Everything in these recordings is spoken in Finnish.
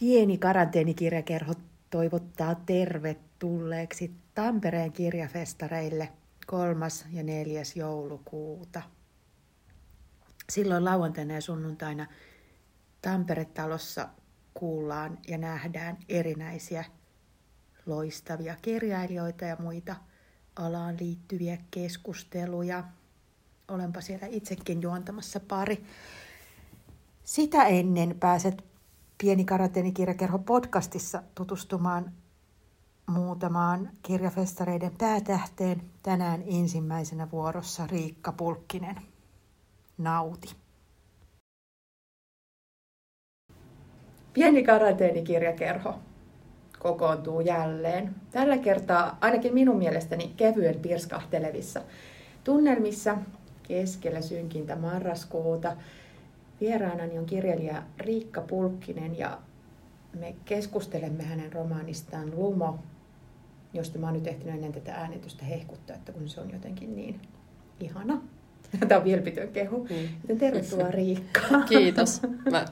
Pieni karanteenikirjakerho toivottaa tervetulleeksi Tampereen kirjafestareille 3. ja 4. joulukuuta. Silloin lauantaina ja sunnuntaina Tampere-talossa kuullaan ja nähdään erinäisiä loistavia kirjailijoita ja muita alaan liittyviä keskusteluja. Olenpa siellä itsekin juontamassa pari. Sitä ennen pääset Pieni karanteenikirjakerho podcastissa tutustumaan muutamaan kirjafestareiden päätähteen. Tänään ensimmäisenä vuorossa Riikka Pulkkinen. Nauti. Pieni karanteenikirjakerho kokoontuu jälleen. Tällä kertaa ainakin minun mielestäni kevyen pirskahtelevissa tunnelmissa keskellä synkintä marraskuuta Vieraanani on kirjailija Riikka Pulkkinen ja me keskustelemme hänen romaanistaan Lumo, josta mä oon nyt ehtinyt ennen tätä äänitystä hehkuttaa, että kun se on jotenkin niin ihana. Tämä on vilpitön kehu. Mm. Joten tervetuloa Riikka. Kiitos. Mä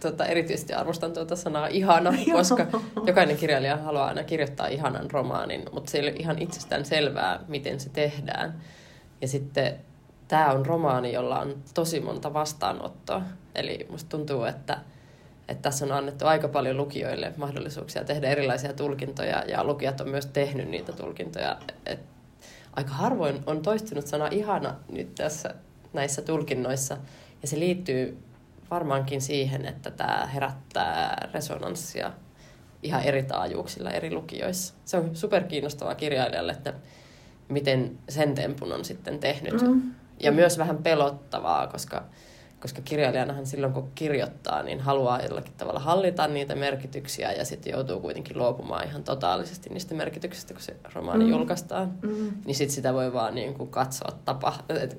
tota, erityisesti arvostan tuota sanaa ihana, koska jokainen kirjailija haluaa aina kirjoittaa ihanan romaanin, mutta se ei ole ihan itsestään selvää, miten se tehdään. Ja sitten tämä on romaani, jolla on tosi monta vastaanottoa. Eli musta tuntuu, että, että tässä on annettu aika paljon lukijoille mahdollisuuksia tehdä erilaisia tulkintoja, ja lukijat on myös tehnyt niitä tulkintoja. Et aika harvoin on toistunut sana ihana nyt tässä näissä tulkinnoissa, ja se liittyy varmaankin siihen, että tämä herättää resonanssia ihan eri taajuuksilla eri lukijoissa. Se on superkiinnostavaa kirjailijalle, että miten sen tempun on sitten tehnyt. Mm. Ja myös vähän pelottavaa, koska, koska kirjailijanahan silloin kun kirjoittaa, niin haluaa jollakin tavalla hallita niitä merkityksiä ja sitten joutuu kuitenkin luopumaan ihan totaalisesti niistä merkityksistä, kun se romaani mm. julkaistaan. Mm. Niin sitten sitä voi vaan niin kuin katsoa, tapa,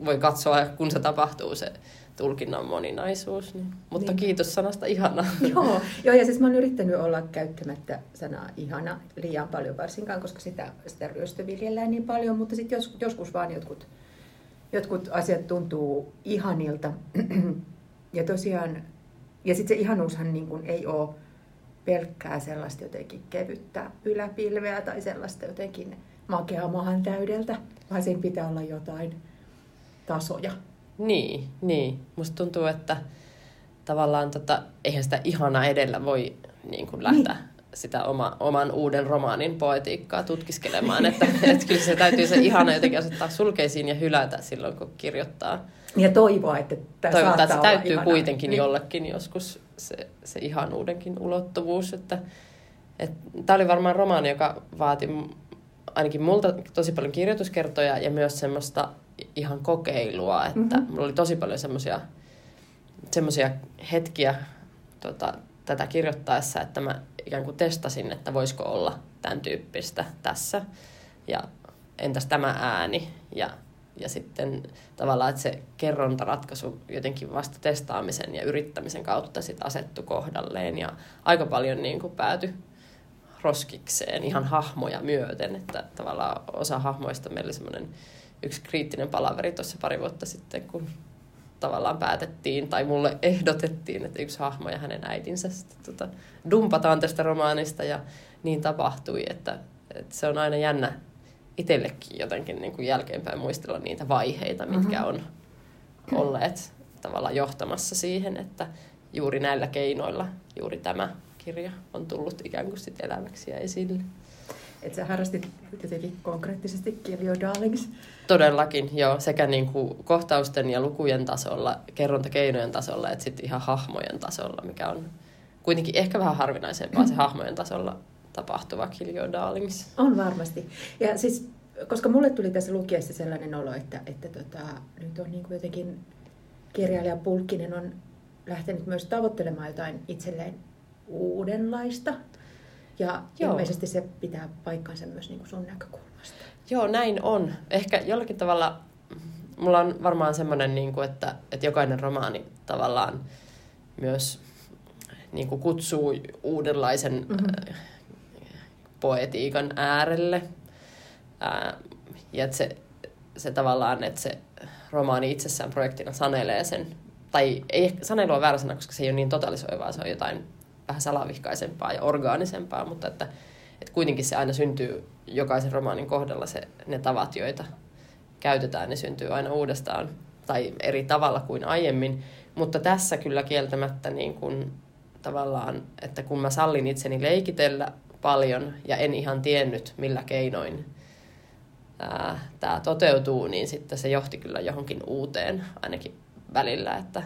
voi katsoa, kun se tapahtuu se tulkinnan moninaisuus. Niin. Mutta niin. kiitos sanasta ihana. Joo, joo, ja siis mä oon yrittänyt olla käyttämättä sanaa ihana liian paljon varsinkaan, koska sitä, sitä ryöstöviljellään niin paljon, mutta sitten jos, joskus vaan jotkut jotkut asiat tuntuu ihanilta. ja tosiaan, ja sitten se ihanuushan niin kuin ei ole pelkkää sellaista jotenkin kevyttä yläpilveä tai sellaista jotenkin makeaa mahan täydeltä, vaan siinä pitää olla jotain tasoja. Niin, niin. Musta tuntuu, että tavallaan tota, eihän sitä ihana edellä voi niin kuin lähteä niin sitä oma, oman uuden romaanin poetiikkaa tutkiskelemaan. Että, että kyllä se täytyy se ihana jotenkin asettaa sulkeisiin ja hylätä silloin, kun kirjoittaa. Ja toivoa, että tämä Toivotaan, että se täytyy ihana. kuitenkin niin. jollekin joskus se, se ihanuudenkin ulottuvuus. Että, että, tämä oli varmaan romaani, joka vaati ainakin multa tosi paljon kirjoituskertoja ja myös semmoista ihan kokeilua, että mm-hmm. mulla oli tosi paljon semmoisia semmoisia hetkiä tota, tätä kirjoittaessa, että mä ikään kuin testasin, että voisiko olla tämän tyyppistä tässä. Ja entäs tämä ääni? Ja, ja sitten tavallaan, että se kerrontaratkaisu jotenkin vasta testaamisen ja yrittämisen kautta sit asettu kohdalleen. Ja aika paljon niin kuin päätyi roskikseen ihan hahmoja myöten, että tavallaan osa hahmoista meillä oli semmoinen yksi kriittinen palaveri tuossa pari vuotta sitten, kun tavallaan päätettiin, tai mulle ehdotettiin, että yksi hahmo ja hänen äitinsä sitten, tota, dumpataan tästä romaanista, ja niin tapahtui, että, että se on aina jännä itsellekin jotenkin niin kuin jälkeenpäin muistella niitä vaiheita, mitkä mm-hmm. on olleet tavallaan johtamassa siihen, että juuri näillä keinoilla juuri tämä kirja on tullut ikään kuin sit elämäksi ja esille. Että sä harrastit jotenkin konkreettisesti Kiljo Darlings. Todellakin, joo. Sekä niin kuin kohtausten ja lukujen tasolla, kerrontakeinojen tasolla, että sitten ihan hahmojen tasolla, mikä on kuitenkin ehkä vähän harvinaisempaa se hahmojen tasolla tapahtuva Kiljo Darlings. On varmasti. Ja siis, koska mulle tuli tässä lukiessa sellainen olo, että, että tota, nyt on niin kuin jotenkin kirjailija Pulkkinen on lähtenyt myös tavoittelemaan jotain itselleen uudenlaista. Ja Joo. ilmeisesti se pitää paikkansa myös niin kuin sun näkökulmasta. Joo, näin on. Ehkä jollakin tavalla, mulla on varmaan semmoinen, niin kuin, että, että jokainen romaani tavallaan myös niin kuin kutsuu uudenlaisen mm-hmm. poetiikan äärelle. Ää, ja että se, se tavallaan, että se romaani itsessään projektina sanelee sen, tai ei sanelu on väärä sana, koska se ei ole niin totalisoivaa, se on jotain vähän salavihkaisempaa ja orgaanisempaa, mutta että, että kuitenkin se aina syntyy jokaisen romaanin kohdalla se, ne tavat, joita käytetään, ne syntyy aina uudestaan tai eri tavalla kuin aiemmin. Mutta tässä kyllä kieltämättä niin kuin, tavallaan, että kun mä sallin itseni leikitellä paljon ja en ihan tiennyt millä keinoin tämä toteutuu, niin sitten se johti kyllä johonkin uuteen ainakin välillä. Että,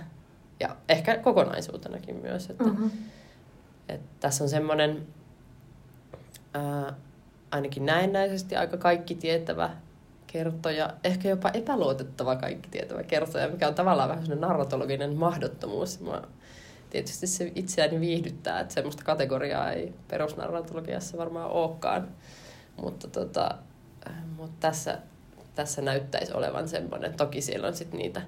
ja ehkä kokonaisuutenakin myös. Että, uh-huh. Että tässä on semmoinen ainakin näennäisesti aika kaikki tietävä kertoja, ehkä jopa epäluotettava kaikki tietävä kertoja, mikä on tavallaan vähän sellainen narratologinen mahdottomuus. Mä, tietysti se itseäni viihdyttää, että semmoista kategoriaa ei perusnarratologiassa varmaan olekaan. Mutta, tota, mutta tässä, tässä näyttäisi olevan semmoinen, toki siellä on sitten niitä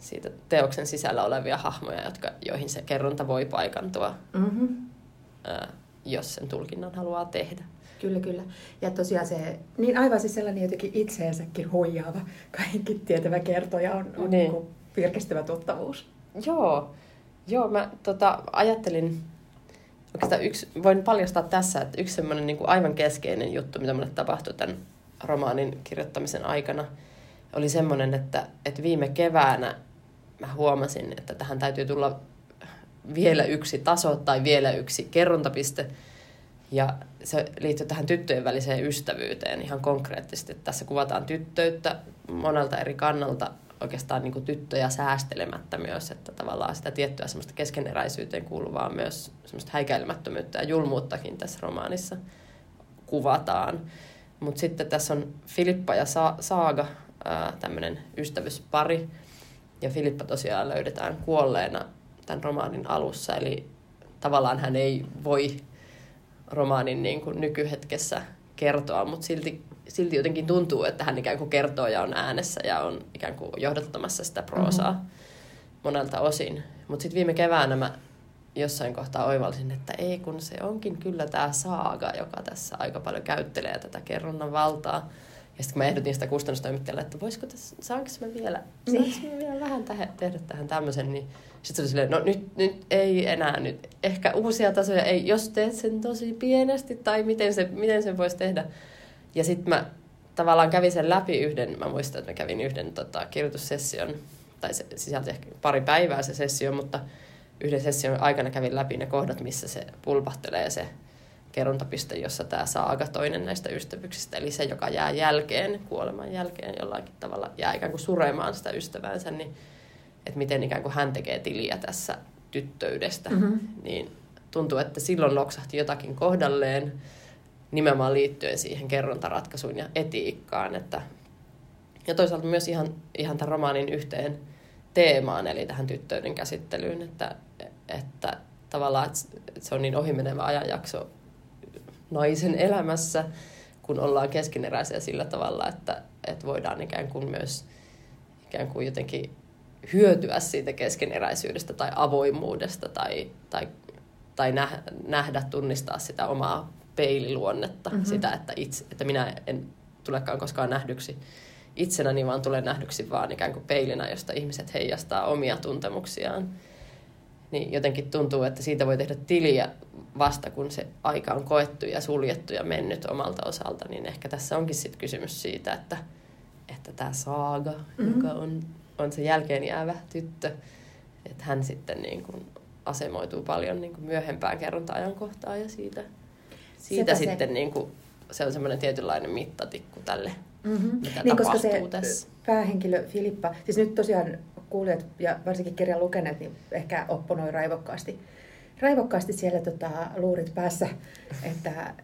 siitä teoksen sisällä olevia hahmoja, jotka, joihin se kerronta voi paikantua, mm-hmm. ää, jos sen tulkinnan haluaa tehdä. Kyllä, kyllä. Ja tosiaan se, niin aivan siis sellainen jotenkin itseensäkin huijaava, kaikki tietävä kertoja on, on niin. niin virkistävä tuttavuus. Joo, joo mä tota, ajattelin, oikeastaan yksi, voin paljastaa tässä, että yksi semmoinen niin aivan keskeinen juttu, mitä mulle tapahtui tämän romaanin kirjoittamisen aikana, oli semmoinen, että, että viime keväänä mä huomasin, että tähän täytyy tulla vielä yksi taso tai vielä yksi kerrontapiste. Ja se liittyy tähän tyttöjen väliseen ystävyyteen ihan konkreettisesti. Tässä kuvataan tyttöyttä monelta eri kannalta, oikeastaan niin tyttöjä säästelemättä myös, että tavallaan sitä tiettyä semmoista keskeneräisyyteen kuuluvaa myös semmoista häikäilemättömyyttä ja julmuuttakin tässä romaanissa kuvataan. Mutta sitten tässä on Filippa ja Sa- Saaga, tämmöinen ystävyspari, ja Filippa tosiaan löydetään kuolleena tämän romaanin alussa, eli tavallaan hän ei voi romaanin niin kuin nykyhetkessä kertoa, mutta silti, silti jotenkin tuntuu, että hän ikään kuin kertoo ja on äänessä ja on ikään kuin johdattamassa sitä proosaa mm-hmm. monelta osin. Mutta sitten viime keväänä mä jossain kohtaa oivalsin, että ei kun se onkin kyllä tämä saaga, joka tässä aika paljon käyttelee tätä kerronnan valtaa. Ja sitten kun mä ehdotin sitä kustannustoimittajalle, että voisiko tässä, saanko mä vielä, saanko mä vielä vähän tähän, tehdä tähän tämmöisen, niin sitten se oli silleen, no nyt, nyt ei enää nyt, ehkä uusia tasoja ei, jos teet sen tosi pienesti tai miten se, miten sen voisi tehdä. Ja sitten mä tavallaan kävin sen läpi yhden, mä muistan, että mä kävin yhden tota, kirjoitussession, tai se sisälti ehkä pari päivää se sessio, mutta yhden session aikana kävin läpi ne kohdat, missä se pulpahtelee se kerrontapiste, jossa tämä saaga toinen näistä ystävyksistä, eli se, joka jää jälkeen, kuoleman jälkeen jollakin tavalla, jää ikään kuin suremaan sitä ystävänsä, niin että miten ikään kuin hän tekee tiliä tässä tyttöydestä, mm-hmm. niin tuntuu, että silloin loksahti jotakin kohdalleen nimenomaan liittyen siihen kerrontaratkaisuun ja etiikkaan. Että, ja toisaalta myös ihan, ihan tämän romaanin yhteen teemaan, eli tähän tyttöyden käsittelyyn, että, että tavallaan että se on niin ohimenevä ajanjakso naisen elämässä, kun ollaan keskeneräisiä sillä tavalla, että, että voidaan ikään kuin myös ikään kuin jotenkin hyötyä siitä keskeneräisyydestä tai avoimuudesta tai, tai, tai nähdä, tunnistaa sitä omaa peililuonnetta, mm-hmm. sitä, että, itse, että minä en tulekaan koskaan nähdyksi itsenäni, vaan tulen nähdyksi vaan ikään kuin peilinä, josta ihmiset heijastaa omia tuntemuksiaan. Niin jotenkin tuntuu, että siitä voi tehdä tiliä vasta, kun se aika on koettu ja suljettu ja mennyt omalta osalta. Niin ehkä tässä onkin sitten kysymys siitä, että, että tämä saaga, mm-hmm. joka on, on se jälkeen jäävä tyttö, että hän sitten niin kuin asemoituu paljon niin kuin myöhempään kerronta-ajankohtaan ja siitä, siitä sitten se... niin kuin, se on semmoinen tietynlainen mittatikku tälle, mm-hmm. mitä niin, koska se tässä. päähenkilö Filippa, siis nyt tosiaan kuulijat ja varsinkin kirjan lukeneet, niin ehkä opponoi raivokkaasti, raivokkaasti siellä tota, luurit päässä, että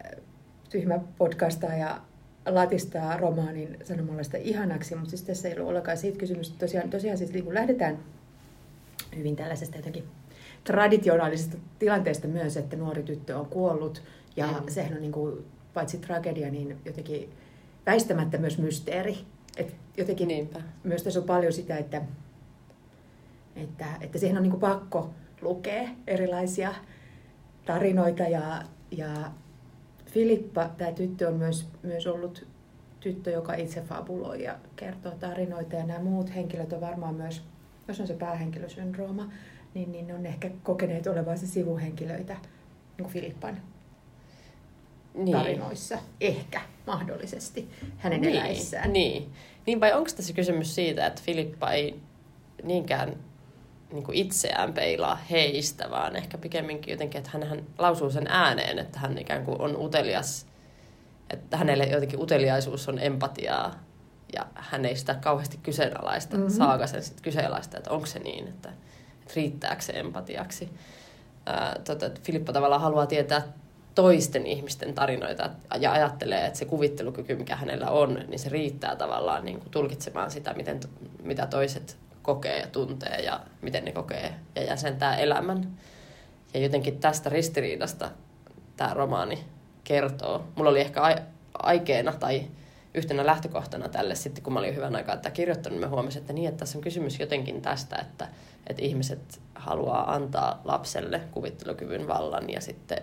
tyhmä podcastaa ja latistaa romaanin sanomalla sitä ihanaksi, mutta siis tässä ei ollut ollenkaan siitä kysymys. Tosiaan, tosiaan siis niin lähdetään hyvin tällaisesta jotenkin traditionaalisesta tilanteesta myös, että nuori tyttö on kuollut ja mm. sehän on niin kuin, paitsi tragedia, niin jotenkin väistämättä myös mysteeri. Et jotenkin Niinpä. myös tässä on paljon sitä, että että, että siihen on niin pakko lukea erilaisia tarinoita ja, ja Filippa, tämä tyttö on myös, myös ollut tyttö, joka itse fabuloi ja kertoo tarinoita ja nämä muut henkilöt on varmaan myös, jos on se päähenkilösyndrooma, niin, niin on ehkä kokeneet olevansa sivuhenkilöitä niin kuin Filippan niin. tarinoissa. Ehkä, mahdollisesti, hänen niin, eläissään. Niin. niin vai onko tässä kysymys siitä, että Filippa ei niinkään niin kuin itseään peilaa heistä, vaan ehkä pikemminkin jotenkin, että hän, hän lausuu sen ääneen, että hän ikään kuin on utelias, että hänelle jotenkin uteliaisuus on empatiaa ja hän ei sitä kauheasti kyseenalaista, mm-hmm. saaga sen sitten kyseenalaista, että onko se niin, että, että riittääkö se empatiaksi. Ää, tota, että Filippa tavallaan haluaa tietää toisten ihmisten tarinoita ja ajattelee, että se kuvittelukyky, mikä hänellä on, niin se riittää tavallaan niin kuin tulkitsemaan sitä, miten, mitä toiset kokee ja tuntee ja miten ne kokee ja jäsentää elämän. Ja jotenkin tästä ristiriidasta tämä romaani kertoo. Mulla oli ehkä aikeena tai yhtenä lähtökohtana tälle sitten, kun mä olin hyvän aikaa tätä kirjoittanut, mä huomasin, että niin, että tässä on kysymys jotenkin tästä, että, että ihmiset haluaa antaa lapselle kuvittelukyvyn vallan ja sitten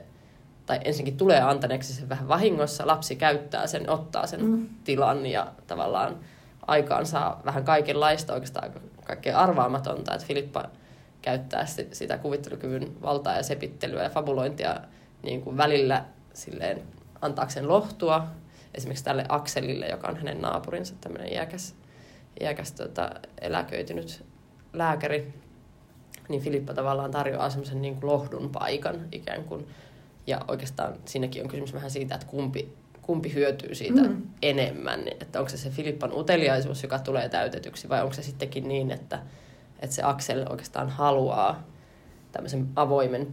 tai ensinnäkin tulee antaneeksi sen vähän vahingossa, lapsi käyttää sen, ottaa sen mm. tilan ja tavallaan aikaan saa vähän kaikenlaista, oikeastaan kaikkea arvaamatonta, että Filippa käyttää sitä kuvittelukyvyn valtaa ja sepittelyä ja fabulointia niin kuin välillä silleen antaakseen lohtua, esimerkiksi tälle Akselille, joka on hänen naapurinsa, tämmöinen iäkäs, iäkäs tota, eläköitynyt lääkäri, niin Filippa tavallaan tarjoaa semmoisen niin kuin lohdun paikan ikään kuin. Ja oikeastaan siinäkin on kysymys vähän siitä, että kumpi, kumpi hyötyy siitä mm. enemmän. Että onko se se Filippan uteliaisuus, joka tulee täytetyksi, vai onko se sittenkin niin, että, että se Aksel oikeastaan haluaa tämmöisen avoimen,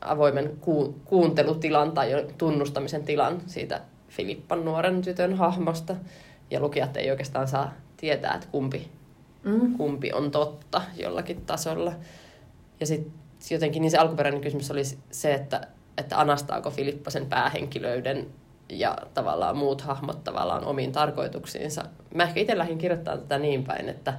avoimen ku, kuuntelutilan tai tunnustamisen tilan siitä Filippan nuoren tytön hahmosta. Ja lukijat ei oikeastaan saa tietää, että kumpi, mm. kumpi on totta jollakin tasolla. Ja sitten jotenkin niin se alkuperäinen kysymys oli se, että, että anastaako Filippa sen päähenkilöiden ja tavallaan muut hahmot tavallaan omiin tarkoituksiinsa. Mä ehkä itse lähdin kirjoittamaan tätä niin päin, että,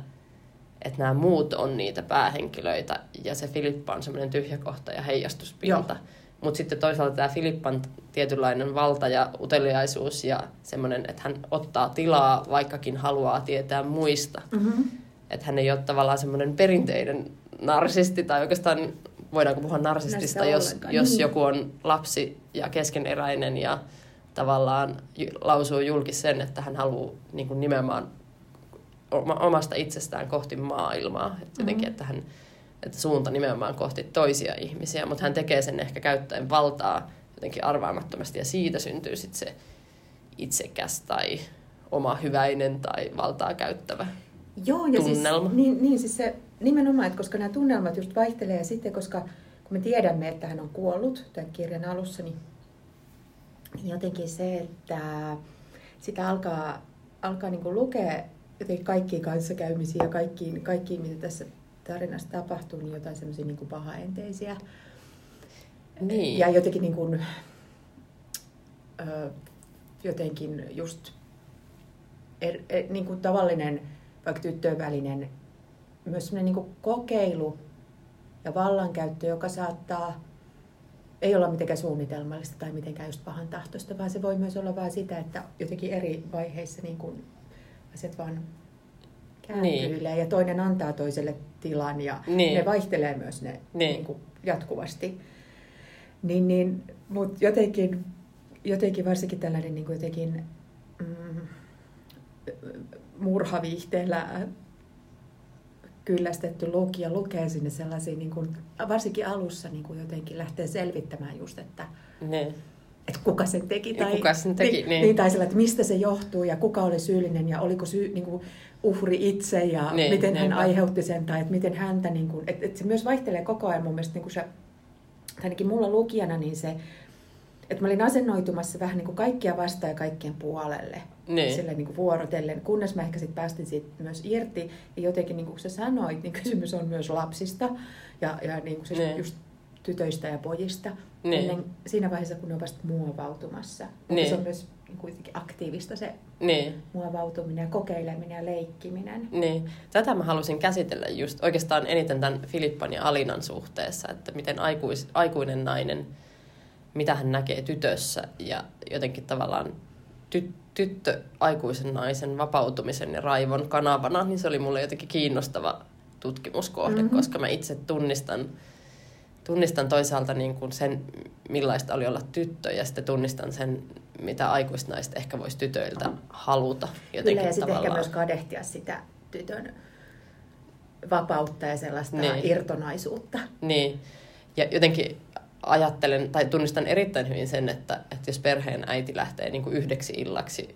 että nämä muut on niitä päähenkilöitä ja se Filippa on semmoinen tyhjä kohta ja heijastuspinta. Mutta sitten toisaalta tämä Filippan tietynlainen valta ja uteliaisuus ja semmoinen, että hän ottaa tilaa, vaikkakin haluaa tietää muista. Mm-hmm. Että hän ei ole tavallaan semmoinen perinteinen narsisti tai oikeastaan voidaanko puhua narsistista, jos, jos niin. joku on lapsi ja keskeneräinen ja tavallaan lausuu julki sen, että hän haluaa niin kuin nimenomaan omasta itsestään kohti maailmaa. Että jotenkin, mm-hmm. että, hän, että suunta nimenomaan kohti toisia ihmisiä, mutta hän tekee sen ehkä käyttäen valtaa jotenkin arvaamattomasti ja siitä syntyy sitten se itsekäs tai oma hyväinen tai valtaa käyttävä Joo, ja siis tunnelma. Siis, niin, niin siis se nimenomaan, että koska nämä tunnelmat just vaihtelee ja sitten koska kun me tiedämme, että hän on kuollut tämän kirjan alussa, niin jotenkin se, että sitä alkaa, alkaa niin kuin lukea jotenkin kaikkiin kanssakäymisiä ja kaikkiin, kaikkiin, mitä tässä tarinassa tapahtuu, niin jotain semmoisia niin pahaenteisiä. Niin. Ja jotenkin niin kuin, ö, jotenkin just er, er, niin kuin tavallinen vaikka tyttöjen välinen myös semmoinen niin kokeilu ja vallankäyttö, joka saattaa ei olla mitenkään suunnitelmallista tai mitenkään just pahan tahtoista, vaan se voi myös olla vain sitä, että jotenkin eri vaiheissa niin kuin asiat vaan kääntyilee niin. ja toinen antaa toiselle tilan ja niin. ne vaihtelee myös ne niin. Niin kuin jatkuvasti. Niin, niin, Mutta jotenkin, jotenkin varsinkin tällainen niin kuin jotenkin mm, murhaviihteellä kyllästetty lukija lukee sinne sellaisia, niin kuin, varsinkin alussa niin kuin jotenkin lähtee selvittämään just, että, ne. että kuka sen teki. Tai, ja kuka sen teki, niin. niin. Tai sillä, että mistä se johtuu ja kuka oli syyllinen ja oliko syy, niin kuin uhri itse ja ne, miten ne, hän ne. aiheutti sen tai että miten häntä, niin kuin, että, että se myös vaihtelee koko ajan mun mielestä niin kuin se, ainakin mulla lukijana, niin se, että mä olin asennoitumassa vähän niin kuin kaikkia vastaan ja kaikkien puolelle. Niin. Sille niin kuin vuorotellen, kunnes mä ehkä sitten päästin siitä myös irti. Ja jotenkin niin kuin sä sanoit, niin kysymys on myös lapsista ja, ja niin kuin se niin. just tytöistä ja pojista. Niin. Ennen, siinä vaiheessa, kun ne on vasta muovautumassa. Niin. Se on myös niin kuitenkin aktiivista se niin. muovautuminen ja kokeileminen ja leikkiminen. Niin. Tätä mä halusin käsitellä just oikeastaan eniten tämän Filippan ja Alinan suhteessa, että miten aikuis, aikuinen nainen – mitä hän näkee tytössä ja jotenkin tavallaan ty- tyttö aikuisen naisen vapautumisen ja raivon kanavana, niin se oli mulle jotenkin kiinnostava tutkimuskohde, mm-hmm. koska mä itse tunnistan, tunnistan toisaalta niin kuin sen, millaista oli olla tyttö, ja sitten tunnistan sen, mitä aikuisnaiset ehkä voisi tytöiltä haluta. Jotenkin Kyllä, ja sitten ehkä myös kadehtia sitä tytön vapautta ja sellaista niin. irtonaisuutta. Niin, ja jotenkin ajattelen, tai tunnistan erittäin hyvin sen, että, että jos perheen äiti lähtee niin kuin yhdeksi illaksi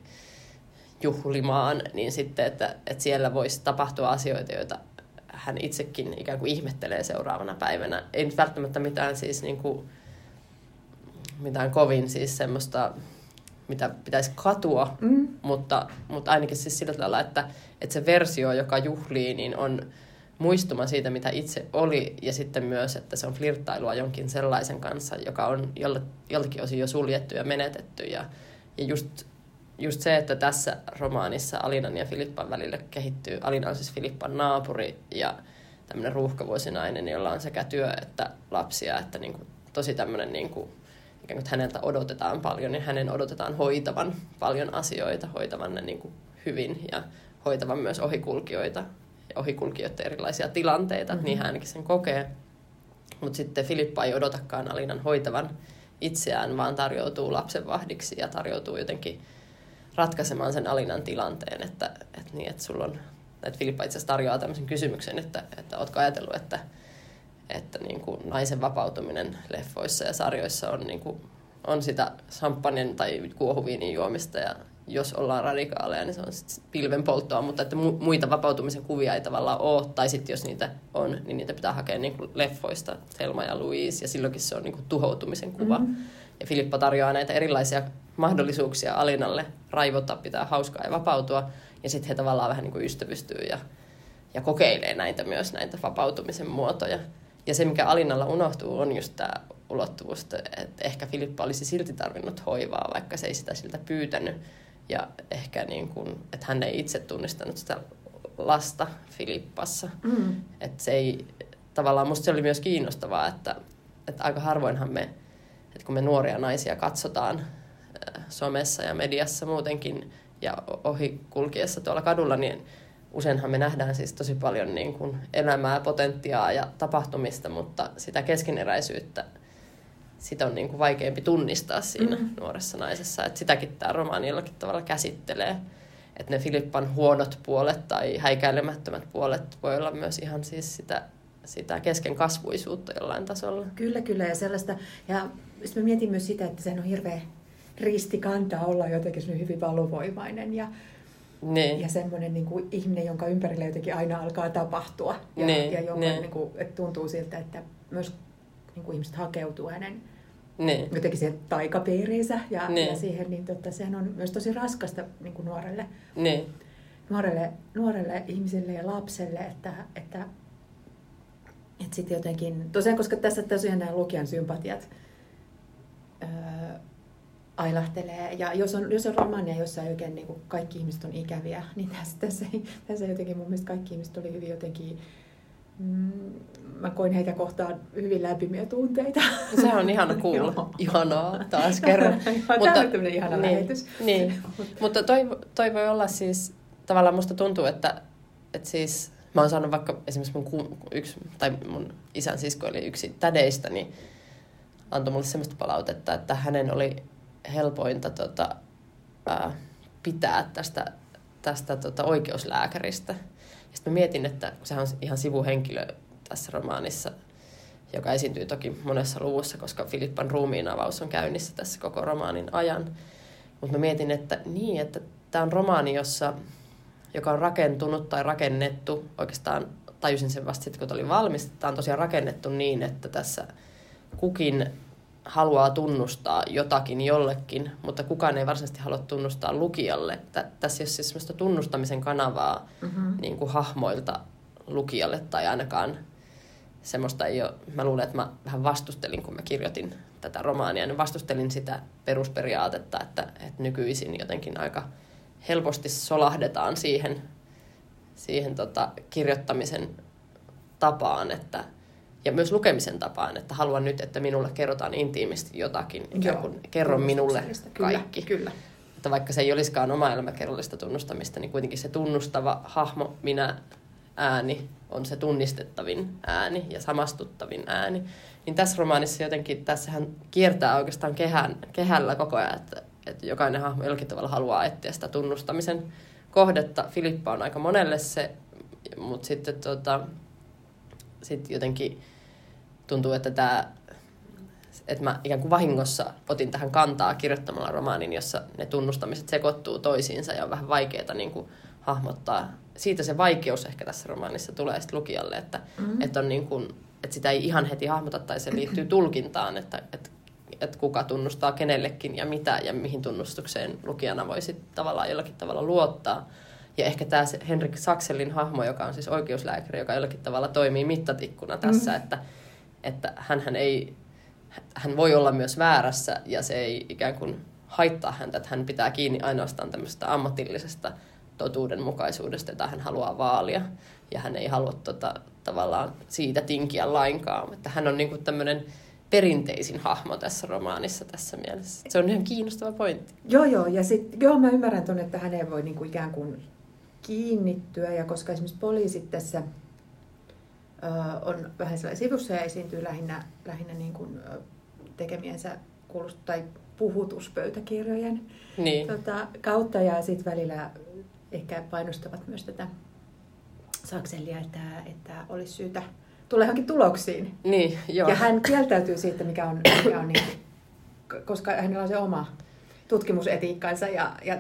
juhlimaan, niin sitten, että, että siellä voisi tapahtua asioita, joita hän itsekin ikään kuin ihmettelee seuraavana päivänä. Ei nyt välttämättä mitään siis niin kuin, mitään kovin siis semmoista, mitä pitäisi katua, mm. mutta, mutta ainakin siis sillä tavalla, että, että se versio, joka juhlii, niin on muistuma siitä, mitä itse oli, ja sitten myös, että se on flirttailua jonkin sellaisen kanssa, joka on joltakin osin jo suljettu ja menetetty. Ja, ja just, just se, että tässä romaanissa Alinan ja Filippan välillä kehittyy, Alina on siis Filippan naapuri ja tämmöinen ruuhkavuosinainen, jolla on sekä työ että lapsia, että niin kuin, tosi tämmöinen niin kuin, ikään kuin häneltä odotetaan paljon ja hänen odotetaan hoitavan paljon asioita, hoitavan ne niin kuin hyvin ja hoitavan myös ohikulkijoita ohikulkijoiden erilaisia tilanteita, mm-hmm. niin hän ainakin sen kokee. Mutta sitten Filippa ei odotakaan Alinan hoitavan itseään, vaan tarjoutuu lapsenvahdiksi ja tarjoutuu jotenkin ratkaisemaan sen Alinan tilanteen, että, että, niin, että sulla on, että Filippa itse asiassa tarjoaa tämmöisen kysymyksen, että, että ootko ajatellut, että, että niin kuin naisen vapautuminen leffoissa ja sarjoissa on, niin kuin, on sitä samppanien tai kuohuviinin juomista ja jos ollaan radikaaleja, niin se on sitten pilven polttoa, mutta että muita vapautumisen kuvia ei tavallaan ole, tai sitten jos niitä on, niin niitä pitää hakea niin kuin leffoista, Selma ja Louise, ja silloinkin se on niin kuin tuhoutumisen kuva. Mm-hmm. Ja Filippa tarjoaa näitä erilaisia mahdollisuuksia Alinalle raivota, pitää hauskaa ja vapautua, ja sitten he tavallaan vähän niin kuin ystävystyy ja, ja kokeilee näitä myös, näitä vapautumisen muotoja. Ja se, mikä Alinalla unohtuu, on just tämä ulottuvuus, että ehkä Filippa olisi silti tarvinnut hoivaa, vaikka se ei sitä siltä pyytänyt ja ehkä niin kuin, että hän ei itse tunnistanut sitä lasta Filippassa. Mm. Että se ei, tavallaan musta se oli myös kiinnostavaa, että, että aika harvoinhan me, että kun me nuoria naisia katsotaan äh, somessa ja mediassa muutenkin ja ohi kulkiessa tuolla kadulla, niin useinhan me nähdään siis tosi paljon niin kuin elämää, potentiaa ja tapahtumista, mutta sitä keskeneräisyyttä – sitä on niin kuin vaikeampi tunnistaa siinä mm. nuoressa naisessa. Et sitäkin tämä romaani jollakin tavalla käsittelee. Että ne Filippan huonot puolet tai häikäilemättömät puolet voi olla myös ihan siis sitä, sitä keskenkasvuisuutta jollain tasolla. Kyllä, kyllä. Ja sellaista, ja mä mietin myös sitä, että sen on hirveä ristikanta olla jotenkin hyvin valovoimainen ja, niin. ja semmoinen niin kuin ihminen, jonka ympärillä jotenkin aina alkaa tapahtua. Ja, niin. ja jonka niin. Niin kuin, että tuntuu siltä, että myös niin kuin ihmiset hakeutuu hänen niin. jotenkin siihen taikapiiriinsä ja, niin. ja siihen, niin totta, sehän on myös tosi raskasta niin kuin nuorelle, niin. nuorelle, nuorelle ihmiselle ja lapselle, että, että, että sitten jotenkin, tosiaan koska tässä tosiaan nämä lukijan sympatiat öö, ailahtelee. Ja jos on, jos on romania, jossa oikein niin kuin kaikki ihmiset on ikäviä, niin tässä, tässä, tässä jotenkin mun mielestä kaikki ihmiset oli hyvin jotenkin Mm, mä koin heitä kohtaan hyvin lämpimiä tunteita. No, se on ihana kuulla. Ihanaa taas kerran. Mutta, on ihana niin, lähetys. Niin. Mutta toi, toi voi olla siis, tavallaan musta tuntuu, että, että siis mä oon saanut vaikka esimerkiksi mun, yksi, tai mun isän sisko oli yksi tädeistä, niin antoi mulle sellaista palautetta, että hänen oli helpointa tota, ää, pitää tästä, tästä tota, oikeuslääkäristä – sitten mietin, että sehän on ihan sivuhenkilö tässä romaanissa, joka esiintyy toki monessa luvussa, koska Filippan ruumiin avaus on käynnissä tässä koko romaanin ajan. Mutta mä mietin, että niin, että tämä on romaani, jossa, joka on rakentunut tai rakennettu, oikeastaan tajusin sen vasta sitten, kun oli valmis, tämä on tosiaan rakennettu niin, että tässä kukin haluaa tunnustaa jotakin jollekin, mutta kukaan ei varsinaisesti halua tunnustaa lukijalle. Tä, tässä ei ole siis sellaista tunnustamisen kanavaa mm-hmm. niin kuin hahmoilta lukijalle tai ainakaan semmoista ei ole. Mä luulen, että mä vähän vastustelin, kun mä kirjoitin tätä romaania, niin vastustelin sitä perusperiaatetta, että, että nykyisin jotenkin aika helposti solahdetaan siihen, siihen tota kirjoittamisen tapaan, että – ja myös lukemisen tapaan, että haluan nyt, että minulle kerrotaan intiimisti jotakin, ikään kuin kerro minulle kaikki. Kyllä, kyllä. Että vaikka se ei olisikaan oma elämäkerrallista tunnustamista, niin kuitenkin se tunnustava hahmo, minä ääni on se tunnistettavin ääni ja samastuttavin ääni. Niin tässä romaanissa jotenkin, tässä hän kiertää oikeastaan kehän, kehällä koko ajan, että, että jokainen hahmo jollakin tavalla haluaa etsiä sitä tunnustamisen kohdetta. Filippa on aika monelle se, mutta sitten tota, sit jotenkin tuntuu, että tämä että mä ikään kuin vahingossa otin tähän kantaa kirjoittamalla romaanin, jossa ne tunnustamiset sekoittuu toisiinsa ja on vähän vaikeaa niin kuin hahmottaa. Siitä se vaikeus ehkä tässä romaanissa tulee sitten lukijalle, että, mm-hmm. että, on niin kuin, että sitä ei ihan heti hahmota tai se liittyy tulkintaan, että, että, että kuka tunnustaa kenellekin ja mitä ja mihin tunnustukseen lukijana voisi tavallaan jollakin tavalla luottaa. Ja ehkä tämä Henrik Sakselin hahmo, joka on siis oikeuslääkäri, joka jollakin tavalla toimii mittatikkuna tässä, mm-hmm. että, että hän ei hän voi olla myös väärässä ja se ei ikään kuin haittaa häntä, että hän pitää kiinni ainoastaan tämmöisestä ammatillisesta totuudenmukaisuudesta, jota hän haluaa vaalia. Ja hän ei halua tota, tavallaan siitä tinkiä lainkaan. Että hän on niin kuin tämmöinen perinteisin hahmo tässä romaanissa tässä mielessä. Se on ihan kiinnostava pointti. Joo, joo. Ja sit, joo, mä ymmärrän tuonne, että häneen voi niin kuin ikään kuin kiinnittyä. Ja koska esimerkiksi poliisit tässä on vähän sellainen sivussa ja esiintyy lähinnä, lähinnä niin kuin tekemiensä kuulust- tai puhutuspöytäkirjojen niin. tota, kautta ja sitten välillä ehkä painostavat myös tätä Sakselia, että, että olisi syytä tulla johonkin tuloksiin. Niin, joo. Ja hän kieltäytyy siitä, mikä on, mikä on niin, koska hänellä on se oma tutkimusetiikkansa ja, ja,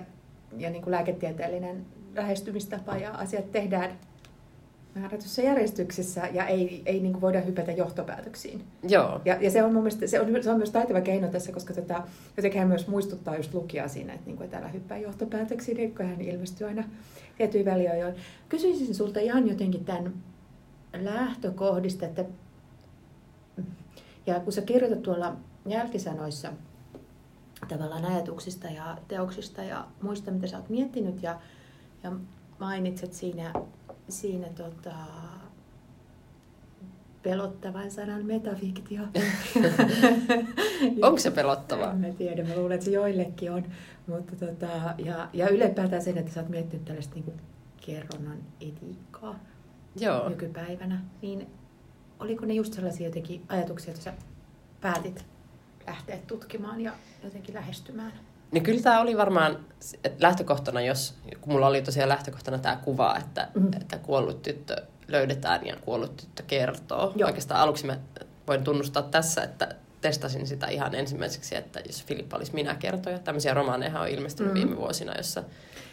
ja niin kuin lääketieteellinen lähestymistapa ja asiat tehdään määrätyssä järjestyksessä ja ei, ei niin kuin voida hypätä johtopäätöksiin. Joo. Ja, ja se on mun mielestä, se on, se on myös taitava keino tässä, koska tota, jotenkin hän myös muistuttaa just lukijaa siinä, että, niin kuin, että älä hyppää johtopäätöksiin, niin kun hän ilmestyy aina tiettyihin väliajoin. Kysyisin sulta ihan jotenkin tämän lähtökohdista, että ja kun sä kirjoitat tuolla jälkisanoissa tavallaan ajatuksista ja teoksista ja muista, mitä sä oot miettinyt ja, ja mainitset siinä siinä tota, pelottavan sanan metafiktio. Onko se pelottavaa? En tiedä, mä luulen, että se joillekin on. Mutta tota, ja, ja ylipäätään sen, että sä oot miettinyt tällaista niin kerronnan etiikkaa Joo. nykypäivänä, niin oliko ne just sellaisia jotenkin ajatuksia, että sä päätit lähteä tutkimaan ja jotenkin lähestymään? Niin kyllä tämä oli varmaan lähtökohtana, jos, kun mulla oli tosiaan lähtökohtana tämä kuva, että, mm. että kuollut tyttö löydetään ja kuollut tyttö kertoo. Joo. Oikeastaan aluksi mä voin tunnustaa tässä, että testasin sitä ihan ensimmäiseksi, että jos Filippa olisi minä kertoja. Tämmöisiä romaaneja on ilmestynyt mm. viime vuosina, jossa,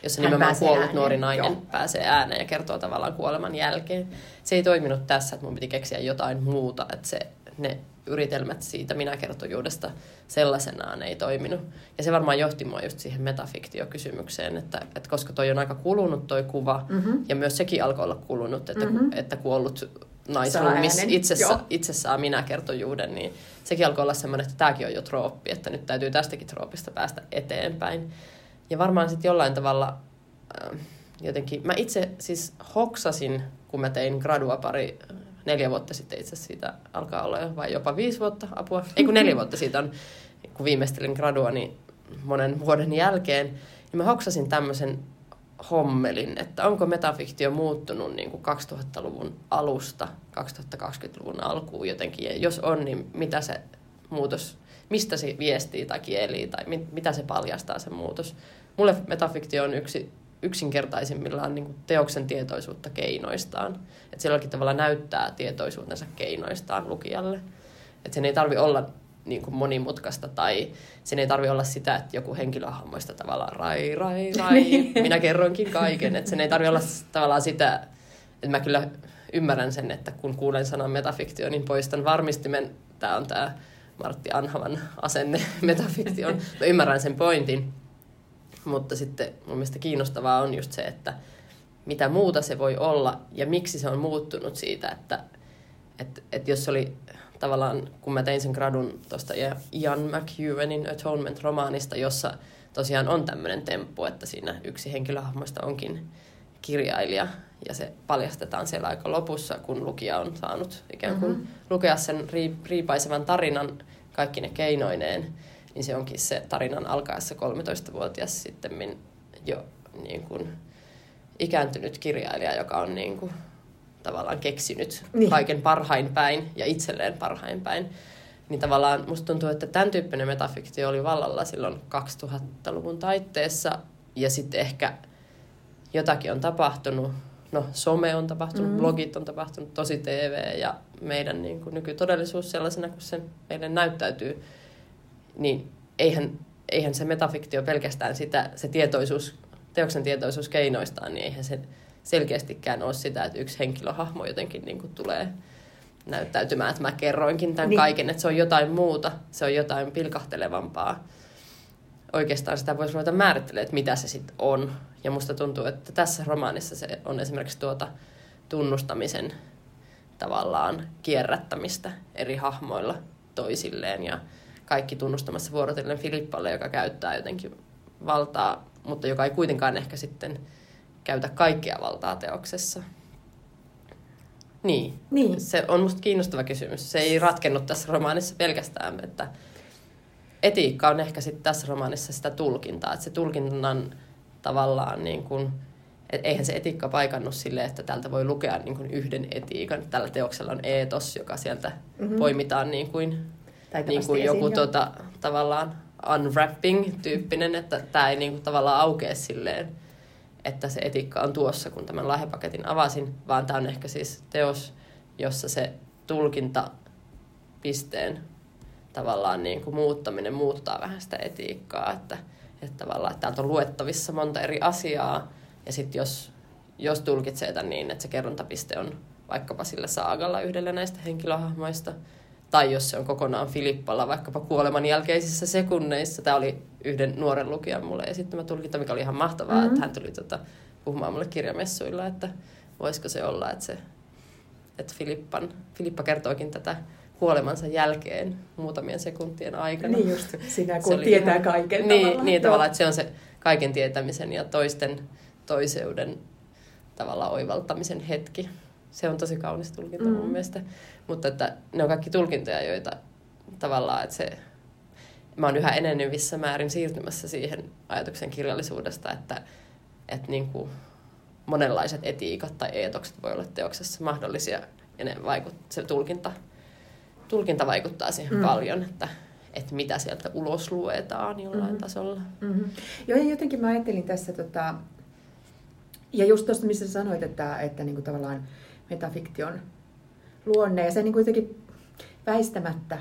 jossa Hän nimenomaan kuollut ääneen. nuori nainen Joo. pääsee ääneen ja kertoo tavallaan kuoleman jälkeen. Se ei toiminut tässä, että mun piti keksiä jotain muuta, että se, ne yritelmät siitä minäkertojuudesta sellaisenaan ei toiminut. Ja se varmaan johti mua just siihen metafiktiokysymykseen, että, että koska toi on aika kulunut toi kuva, mm-hmm. ja myös sekin alkoi olla kulunut, että, mm-hmm. että kuollut naisruumis itse, itse saa minäkertojuuden, niin sekin alkoi olla semmoinen, että tämäkin on jo trooppi, että nyt täytyy tästäkin troopista päästä eteenpäin. Ja varmaan sitten jollain tavalla äh, jotenkin, mä itse siis hoksasin, kun mä tein gradua pari neljä vuotta sitten itse siitä alkaa olla jo, vai jopa viisi vuotta apua. Ei kun neljä vuotta siitä on, kun viimeistelin gradua, niin monen vuoden jälkeen. Niin mä hoksasin tämmöisen hommelin, että onko metafiktio muuttunut niin kuin 2000-luvun alusta 2020-luvun alkuun jotenkin. Ja jos on, niin mitä se muutos, mistä se viestii tai kieli tai mit, mitä se paljastaa se muutos. Mulle metafiktio on yksi yksinkertaisimmillaan niin kuin teoksen tietoisuutta keinoistaan. Että se jollakin tavalla näyttää tietoisuutensa keinoistaan lukijalle. Että sen ei tarvi olla niin kuin monimutkaista tai sen ei tarvi olla sitä, että joku henkilöhahmoista tavallaan rai, rai, rai, niin. minä kerronkin kaiken. Että sen ei tarvi olla tavallaan sitä, että mä kyllä ymmärrän sen, että kun kuulen sanan metafiktio, niin poistan varmistimen. Tämä on tämä Martti Anhavan asenne metafiktion. Mä ymmärrän sen pointin. Mutta sitten mun mielestä kiinnostavaa on just se, että mitä muuta se voi olla ja miksi se on muuttunut siitä, että, että, että jos oli tavallaan, kun mä tein sen gradun tuosta Ian McEwanin Atonement-romaanista, jossa tosiaan on tämmöinen temppu, että siinä yksi henkilöhahmoista onkin kirjailija ja se paljastetaan siellä aika lopussa, kun lukija on saanut ikään kuin mm-hmm. lukea sen riipaisevan tarinan kaikki ne keinoineen niin se onkin se tarinan alkaessa 13-vuotias sitten jo niin kuin ikääntynyt kirjailija, joka on niin kuin tavallaan keksinyt Niin. kaiken parhain päin ja itselleen parhain päin. Niin tavallaan musta tuntuu, että tämän tyyppinen metafiktio oli vallalla silloin 2000-luvun taitteessa ja sitten ehkä jotakin on tapahtunut. No, some on tapahtunut, Mm. blogit on tapahtunut, tosi TV ja meidän niin kuin nykytodellisuus sellaisena kuin se meille näyttäytyy. Niin eihän, eihän se metafiktio pelkästään sitä, se tietoisuus, teoksen tietoisuus keinoistaan, niin eihän se selkeästikään ole sitä, että yksi henkilöhahmo jotenkin niin kuin tulee näyttäytymään, että mä kerroinkin tämän Niin. kaiken, että se on jotain muuta, se on jotain pilkahtelevampaa. Oikeastaan sitä voisi ruveta määrittelemään, että mitä se sitten on. Ja musta tuntuu, että tässä romaanissa se on esimerkiksi tuota tunnustamisen tavallaan kierrättämistä eri hahmoilla toisilleen ja kaikki tunnustamassa vuorotellen Filippalle, joka käyttää jotenkin valtaa, mutta joka ei kuitenkaan ehkä sitten käytä kaikkea valtaa teoksessa. Niin. Niin. Se on musta kiinnostava kysymys. Se ei ratkennut tässä romaanissa pelkästään, että etiikka on ehkä sitten tässä romaanissa sitä tulkintaa. Että se tulkinnan tavallaan niin kuin, et eihän se etiikka paikannut sille, että täältä voi lukea niin kuin yhden etiikan. Tällä teoksella on eetos, joka sieltä Mhm. mm-hmm. poimitaan niin kuin, Taitavasti niin kuin joku tota, tavallaan unwrapping-tyyppinen, että tämä ei niin kuin, tavallaan aukea silleen, että se etiikka on tuossa, kun tämän lahjapaketin avasin, vaan tämä on ehkä siis teos, jossa se tulkintapisteen tavallaan niin kuin muuttaminen muuttaa vähän sitä etiikkaa, että, että tavallaan että täältä on luettavissa monta eri asiaa, ja sitten jos, jos tulkitsee tämän niin, että se kerrontapiste on vaikkapa sillä saagalla yhdellä näistä henkilöhahmoista, tai jos se on kokonaan Filippalla vaikkapa kuoleman jälkeisissä sekunneissa. Tämä oli yhden nuoren lukijan mulle esittämä tulkinta, mikä oli ihan mahtavaa, Mhm. mm-hmm. että hän tuli tota, puhumaan mulle kirjamessuilla, että voisiko se olla, että, se, että Filippan, Filippa kertookin tätä kuolemansa jälkeen muutamien sekuntien aikana. Niin just, siinä Se kun tietää ihan- kaiken niin, tavallaan. Niin tavallaan, että se on se kaiken tietämisen ja toisten toiseuden tavallaan oivaltamisen hetki. Se on tosi kaunis tulkinta mm. Mm. mun mielestä. Mutta että ne on kaikki tulkintoja, joita tavallaan, että se... Mä oon yhä enenevissä määrin siirtymässä siihen ajatuksen kirjallisuudesta, että, että niin kuin monenlaiset etiikat tai eetokset voi olla teoksessa mahdollisia ja ne vaikut, se tulkinta, tulkinta vaikuttaa siihen Mm. paljon, että, että mitä sieltä ulos luetaan jollain Mhm. mm. tasolla. Mm-hmm. Joo, ja jotenkin mä ajattelin tässä, tota, ja just tuosta, missä sä sanoit, että, että niinku tavallaan metafiktion luonne, ja se niinku jotenkin väistämättä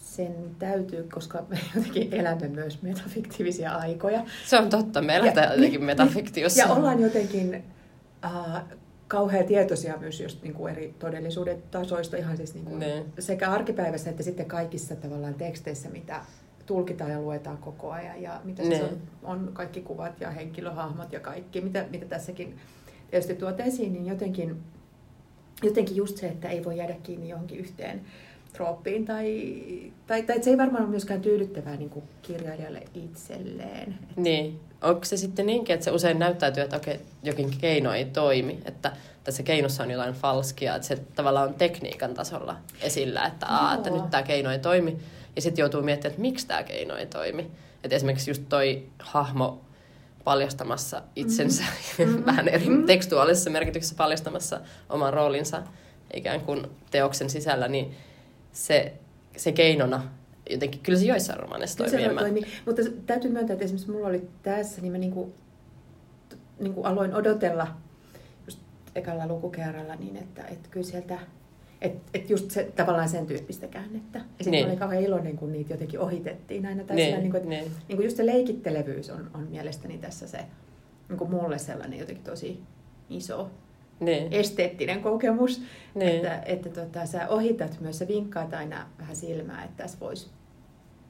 sen täytyy, koska me jotenkin elämme myös metafiktiivisia aikoja. Se on totta, me Ja- jotenkin niin, metafiktiossa. Ja ollaan jotenkin äh, kauhean tietoisia myös just niin kuin eri todellisuuden tasoista, ihan siis niin kuin Ne. sekä arkipäivässä että sitten kaikissa tavallaan teksteissä, mitä tulkitaan ja luetaan koko ajan ja mitä siis Ne. on, on kaikki kuvat ja henkilöhahmot ja kaikki, mitä, mitä tässäkin tietysti tuot esiin, niin jotenkin, jotenkin just se, että ei voi jäädä kiinni johonkin yhteen trooppiin tai, tai, tai että se ei varmaan ole myöskään tyydyttävää niin kuin kirjailijalle itselleen. Niin. Onko se sitten niinkin, että se usein näyttäytyy, että okei, jokin keino ei toimi, että tässä keinossa on jotain falskia, että se tavallaan on tekniikan tasolla esillä, että, aa, että nyt tämä keino ei toimi, ja sitten joutuu miettimään, että miksi tämä keino ei toimi. Että esimerkiksi just toi hahmo paljastamassa itsensä, Mhm. vähän eri Mhm. tekstuaalisessa merkityksessä paljastamassa oman roolinsa ikään kuin teoksen sisällä, niin se, se keinona jotenkin, kyllä se joissain romaneissa Kyllä toimii. se en mä- toimii. Mutta se- täytyy myöntää, että esimerkiksi mulla oli tässä, niin mä niinku, niinku aloin odotella just ekalla lukukerralla niin, että, että kyllä sieltä, että, että just se, tavallaan sen tyyppistä käännettä. Ja sitten Niin. olin kauhean iloinen, kun niitä jotenkin ohitettiin aina. Tai Niin, niin, niin kuin, että, niin. niin kuin just se leikittelevyys on, on mielestäni tässä se, niin kuin mulle sellainen jotenkin tosi iso Niin, esteettinen kokemus, niin. että, että tota, sä ohitat myös, sä vinkkaat aina vähän silmää, että tässä voisi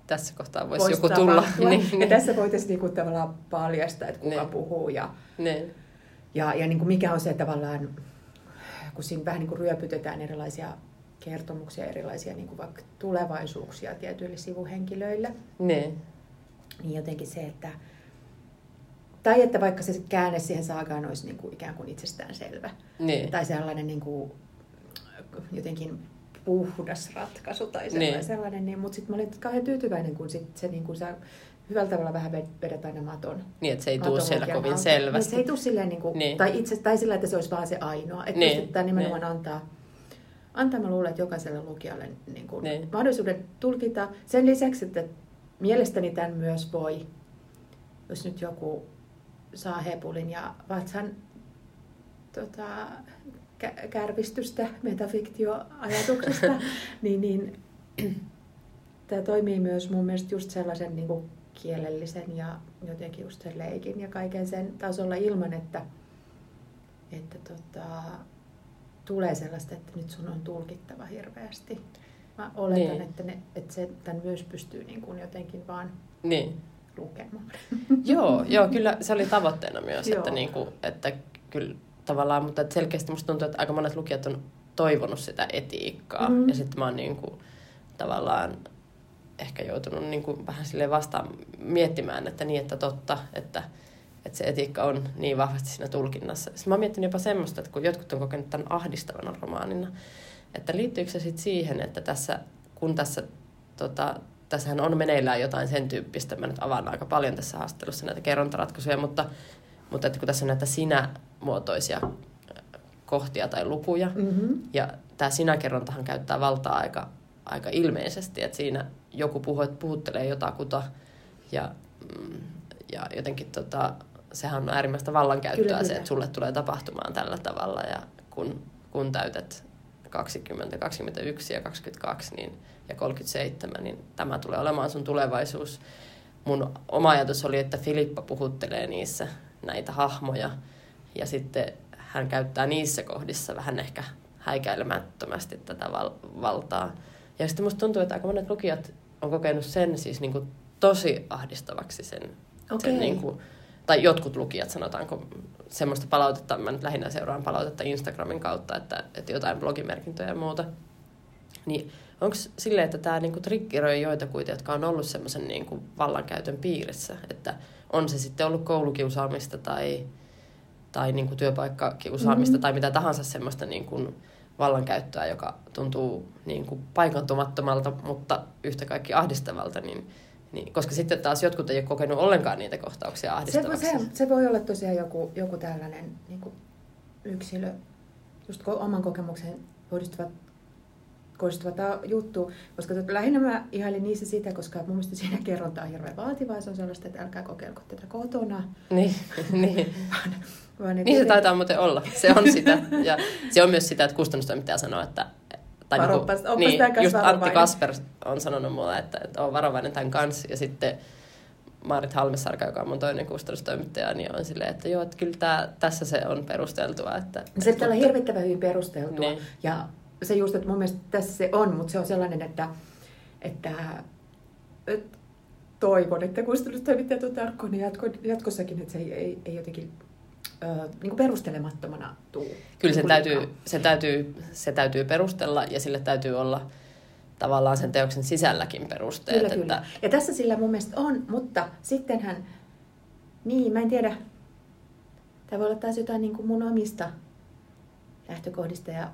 tässä kohtaa voisi voisi joku tulla. niin, Ja niin, tässä voitaisiin niinku tavallaan paljastaa, että kuka Niin. puhuu ja, niin, ja, ja niinku mikä on se tavallaan, kun siinä vähän niinku ryöpytetään erilaisia kertomuksia, erilaisia niinku vaikka tulevaisuuksia tietyille sivuhenkilöille, niin, niin jotenkin se, että tai että vaikka se käänne siihen saagaan olisi niinku ikään kuin itsestäänselvä. niin, Tai sellainen niinku, jotenkin puhdas ratkaisu tai sellainen, Niin. sellainen niin, mutta sitten mä olin kauhean tyytyväinen, kun sit se niin kuin sä hyvällä tavalla vähän ved- vedät aina maton. Niin, että se ei tule maton siellä kovin alta. selvästi. Niin, se ei tule silleen, niin kuin, Niin. tai itse, tai sillä, että se olisi vaan se ainoa. Että Niin, pystytään nimenomaan niin. antaa, antaa, mä luulen, että jokaiselle lukijalle niin kuin Niin. mahdollisuuden tulkita. Sen lisäksi, että mielestäni tämän myös voi, jos nyt joku saa hepulin ja vatsan tota, kä- kärvistystä metafiktioajatuksesta, niin, niin tämä toimii myös mun mielestä just sellaisen niin kuin kielellisen ja jotenkin just sen leikin ja kaiken sen tasolla ilman, että, että tota, tulee sellaista, että nyt sun on tulkittava hirveästi. Mä oletan, Niin. että, ne, että se tämän myös pystyy niin kuin jotenkin vaan Niin. lukemaan. Joo, joo, kyllä se oli tavoitteena myös, Joo. että, niinku, että kyllä tavallaan, mutta selkeästi musta tuntuu, että aika monet lukijat on toivonut sitä etiikkaa. Mm. Ja sitten mä oon niinku, tavallaan ehkä joutunut niinku vähän silleen vastaan miettimään, että niin, että totta, että, että se etiikka on niin vahvasti siinä tulkinnassa. Sitten mä oon miettinyt jopa semmoista, että kun jotkut on kokenut tämän ahdistavana romaanina, että liittyykö se sitten siihen, että tässä, kun tässä, tota, tässähän on meneillään jotain sen tyyppistä, mä nyt avaan aika paljon tässä haastattelussa näitä kerrontaratkaisuja, mutta, mutta että kun tässä on näitä sinä-muotoisia äh, kohtia tai lukuja, Mm-hmm. ja tämä sinä-kerrontahan käyttää valtaa aika, aika ilmeisesti, että siinä joku puhu, puhuttelee jotakuta ja, mm, ja jotenkin tota, sehän on äärimmäistä vallankäyttöä Kyllä, se, kyllä. että sulle tulee tapahtumaan tällä tavalla ja kun, kun täytät 20, 21 ja 22 niin, ja 37, niin tämä tulee olemaan sun tulevaisuus. Mun oma ajatus oli, että Filippa puhuttelee niissä näitä hahmoja ja sitten hän käyttää niissä kohdissa vähän ehkä häikäilemättömästi tätä val- valtaa. Ja sitten musta tuntuu, että aika monet lukijat on kokenut sen siis niin kuin tosi ahdistavaksi sen, Okei. sen niin kuin, tai jotkut lukijat sanotaanko semmoista palautetta, mä nyt lähinnä seuraan palautetta Instagramin kautta, että, että jotain blogimerkintöjä ja muuta. Niin onko silleen, että tämä niinku triggeröi joitakuita, jotka on ollut semmoisen niinku vallankäytön piirissä, että on se sitten ollut koulukiusaamista tai, tai niinku työpaikkakiusaamista Mhm. tai mitä tahansa semmoista niinku vallankäyttöä, joka tuntuu niinku paikantumattomalta, mutta yhtä kaikki ahdistavalta, niin, niin, koska sitten taas jotkut ei ole kokenut ollenkaan niitä kohtauksia Se, ahdistavaksi. se, se voi olla tosiaan joku, joku tällainen niin kuin yksilö, just oman kokemuksen kohdistuva, kohdistuva ta- juttu, koska tot, lähinnä mä ihailin niissä sitä, koska mun mielestä siinä kerronta on hirveän vaativaa, se on sellaista, että älkää kokeilko tätä kotona, Niin, niin. vaan, vaan Niin se taitaa muuten olla. Se on sitä. Ja se on myös sitä, että kustannustoimittaja sanoo, että... Tai Varopas- niinku, oppas niin, tää kanssa just Antti. Kasper on sanonut mulle, että, että on varovainen tämän kanssa. Ja sitten Maarit Halmesarka, joka on mun toinen kustannustoimittaja, niin on silleen, että joo, että kyllä tää, tässä se on perusteltua. Että, Se pitää olla hirvittävän hyvin perusteltua. Niin. Ja se just, että mun mielestä tässä se on, mutta se on sellainen, että, että, että toivon, että kustannustoimittajat on tarkkoja niin jatko, jatkossakin, että se ei, ei, ei jotenkin ö, niin kuin perustelemattomana tuu. Kyllä se kuitenkaan. täytyy, se, täytyy, se täytyy perustella ja sille täytyy olla tavallaan sen teoksen sisälläkin perusteet. Kyllä, että, kyllä. Ja tässä sillä mun mielestä on, mutta sittenhän, niin mä en tiedä, tämä voi olla taas jotain niin kuin mun omista lähtökohdista ja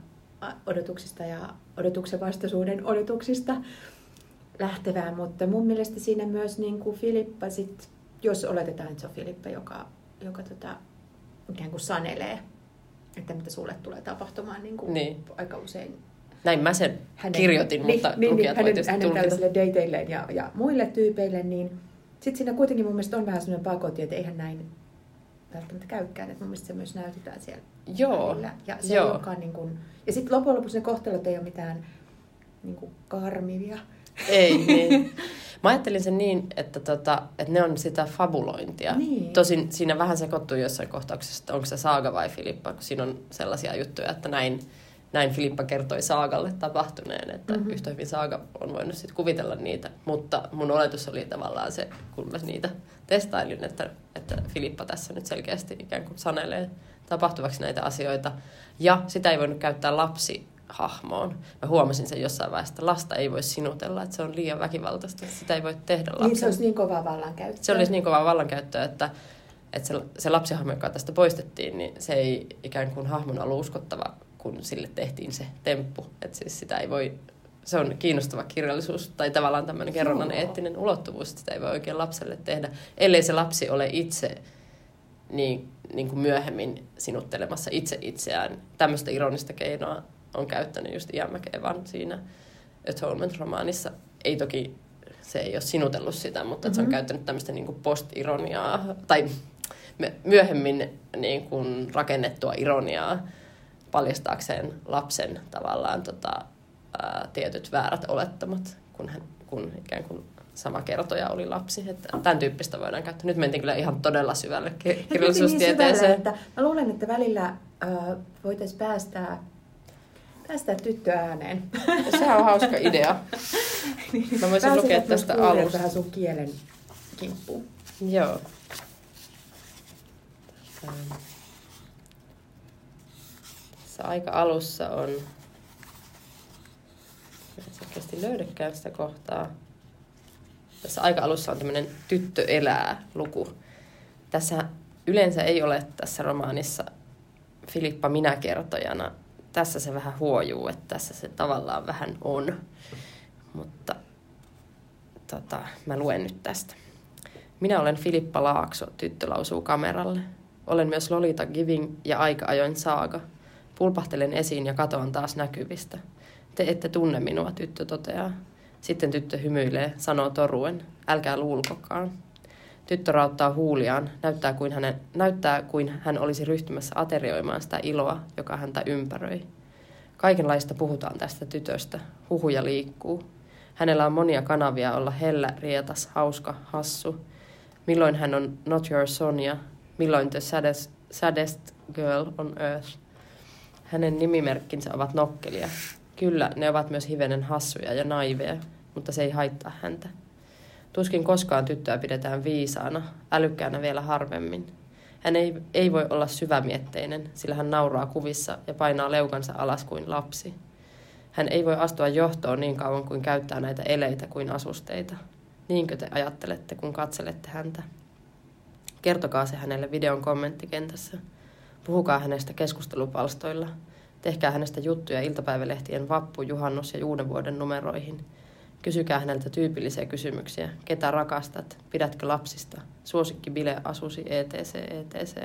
odotuksista ja odotuksen vastaisuuden odotuksista lähtevää, mutta mun mielestä siinä myös niin kuin Filippa sit, jos oletetaan, että se on Filippa, joka, joka tota, ikään kuin sanelee, että mitä sulle tulee tapahtumaan niin kuin Niin. aika usein Näin mä sen kirjoitin, mutta niin, lukijat voi hänen, hänen tällaisille dateilleen ja, ja muille tyypeille, niin sitten siinä kuitenkin mun mielestä on vähän sellainen pakotti, että eihän näin välttämättä käykään, että mun mielestä se myös näytetään siellä Joo, välillä. Ja, se joo. ei niin kuin, ja sitten loppujen lopuksi ne kohtelut ei ole mitään niin kuin karmivia. Ei, niin. Mä ajattelin sen niin, että, tota, että ne on sitä fabulointia. Niin. Tosin siinä vähän sekoittuu jossain kohtauksessa, että onko se Saaga vai Filippa, kun siinä on sellaisia juttuja, että näin, näin Filippa kertoi Saagalle tapahtuneen, että Mhm. mm-hmm. yhtä hyvin Saaga on voinut sit kuvitella niitä. Mutta mun oletus oli tavallaan se, kun mä niitä testailin, että, että Filippa tässä nyt selkeästi ikään kuin sanelee tapahtuvaksi näitä asioita. Ja sitä ei voinut käyttää lapsi hahmoon. Mä huomasin sen jossain vaiheessa, että lasta ei voi sinutella, että se on liian väkivaltaista, että sitä ei voi tehdä lapselle. Niin se olisi niin kovaa vallankäyttöä. Se olisi niin kovaa vallankäyttöä, että, että se, se lapsihahmo, joka tästä poistettiin, niin se ei ikään kuin hahmona ollut uskottava kun sille tehtiin se temppu. Että siis sitä ei voi, se on kiinnostava kirjallisuus tai tavallaan tämmöinen kerronnan eettinen ulottuvuus, että sitä ei voi oikein lapselle tehdä, ellei se lapsi ole itse niin, niin kuin myöhemmin sinuttelemassa itse itseään. Tämmöistä ironista keinoa on käyttänyt just Ian McEvan siinä Atonement-romaanissa. Ei toki, se ei ole sinutellut sitä, mutta mm-hmm. se on Mhm. käyttänyt tämmöistä niin kuin post-ironiaa, tai myöhemmin niin kuin rakennettua ironiaa paljastaakseen lapsen tavallaan tota, ää, tietyt väärät olettamat, kun, hän, kun ikään kuin sama kertoja oli lapsi. Että tämän tyyppistä voidaan käyttää. Nyt mentiin kyllä ihan todella syvälle niin kirjallisuustieteeseen. syvälle, että mä luulen, että välillä äh, voitaisiin päästää, päästää tyttö ääneen. Sehän on hauska idea. Mä voisin Pääsevät lukea tästä alusta. vähän sun kielen kimppuun. Joo. Tässä aika alussa on... Mä en selkeästi löydäkään sitä kohtaa. Tässä aika alussa on tämmöinen tyttö elää luku. Tässä yleensä ei ole tässä romaanissa Filippa minäkertojana. Tässä se vähän huojuu, että tässä se tavallaan vähän on. Mutta tota, mä luen nyt tästä. Minä olen Filippa Laakso, tyttö lausuu kameralle. Olen myös Lolita Giving ja aika ajoin saaga. Pulpahtelen esiin ja katoan taas näkyvistä. Te ette tunne minua, tyttö toteaa. Sitten tyttö hymyilee, sanoo toruen. Älkää luulkokaan. Tyttö rauttaa huuliaan, näyttää kuin, hänen, näyttää kuin hän olisi ryhtymässä aterioimaan sitä iloa, joka häntä ympäröi. Kaikenlaista puhutaan tästä tytöstä. Huhuja liikkuu. Hänellä on monia kanavia olla hellä, rietas, hauska, hassu. Milloin hän on Not Your Sonia, milloin The Saddest, saddest Girl on Earth. Hänen nimimerkkinsä ovat nokkelia. Kyllä, ne ovat myös hivenen hassuja ja naiveja, mutta se ei haittaa häntä. Tuskin koskaan tyttöä pidetään viisaana, älykkäänä vielä harvemmin. Hän ei, ei voi olla syvämietteinen, sillä hän nauraa kuvissa ja painaa leukansa alas kuin lapsi. Hän ei voi astua johtoon niin kauan kuin käyttää näitä eleitä kuin asusteita. Niinkö te ajattelette, kun katselette häntä? Kertokaa se hänelle videon kommenttikentässä. Puhukaa hänestä keskustelupalstoilla. Tehkää hänestä juttuja iltapäivälehtien vappu, juhannus ja uuden vuoden numeroihin. Kysykää häneltä tyypillisiä kysymyksiä. Ketä rakastat? Pidätkö lapsista? Suosikki bile asusi etc. etc.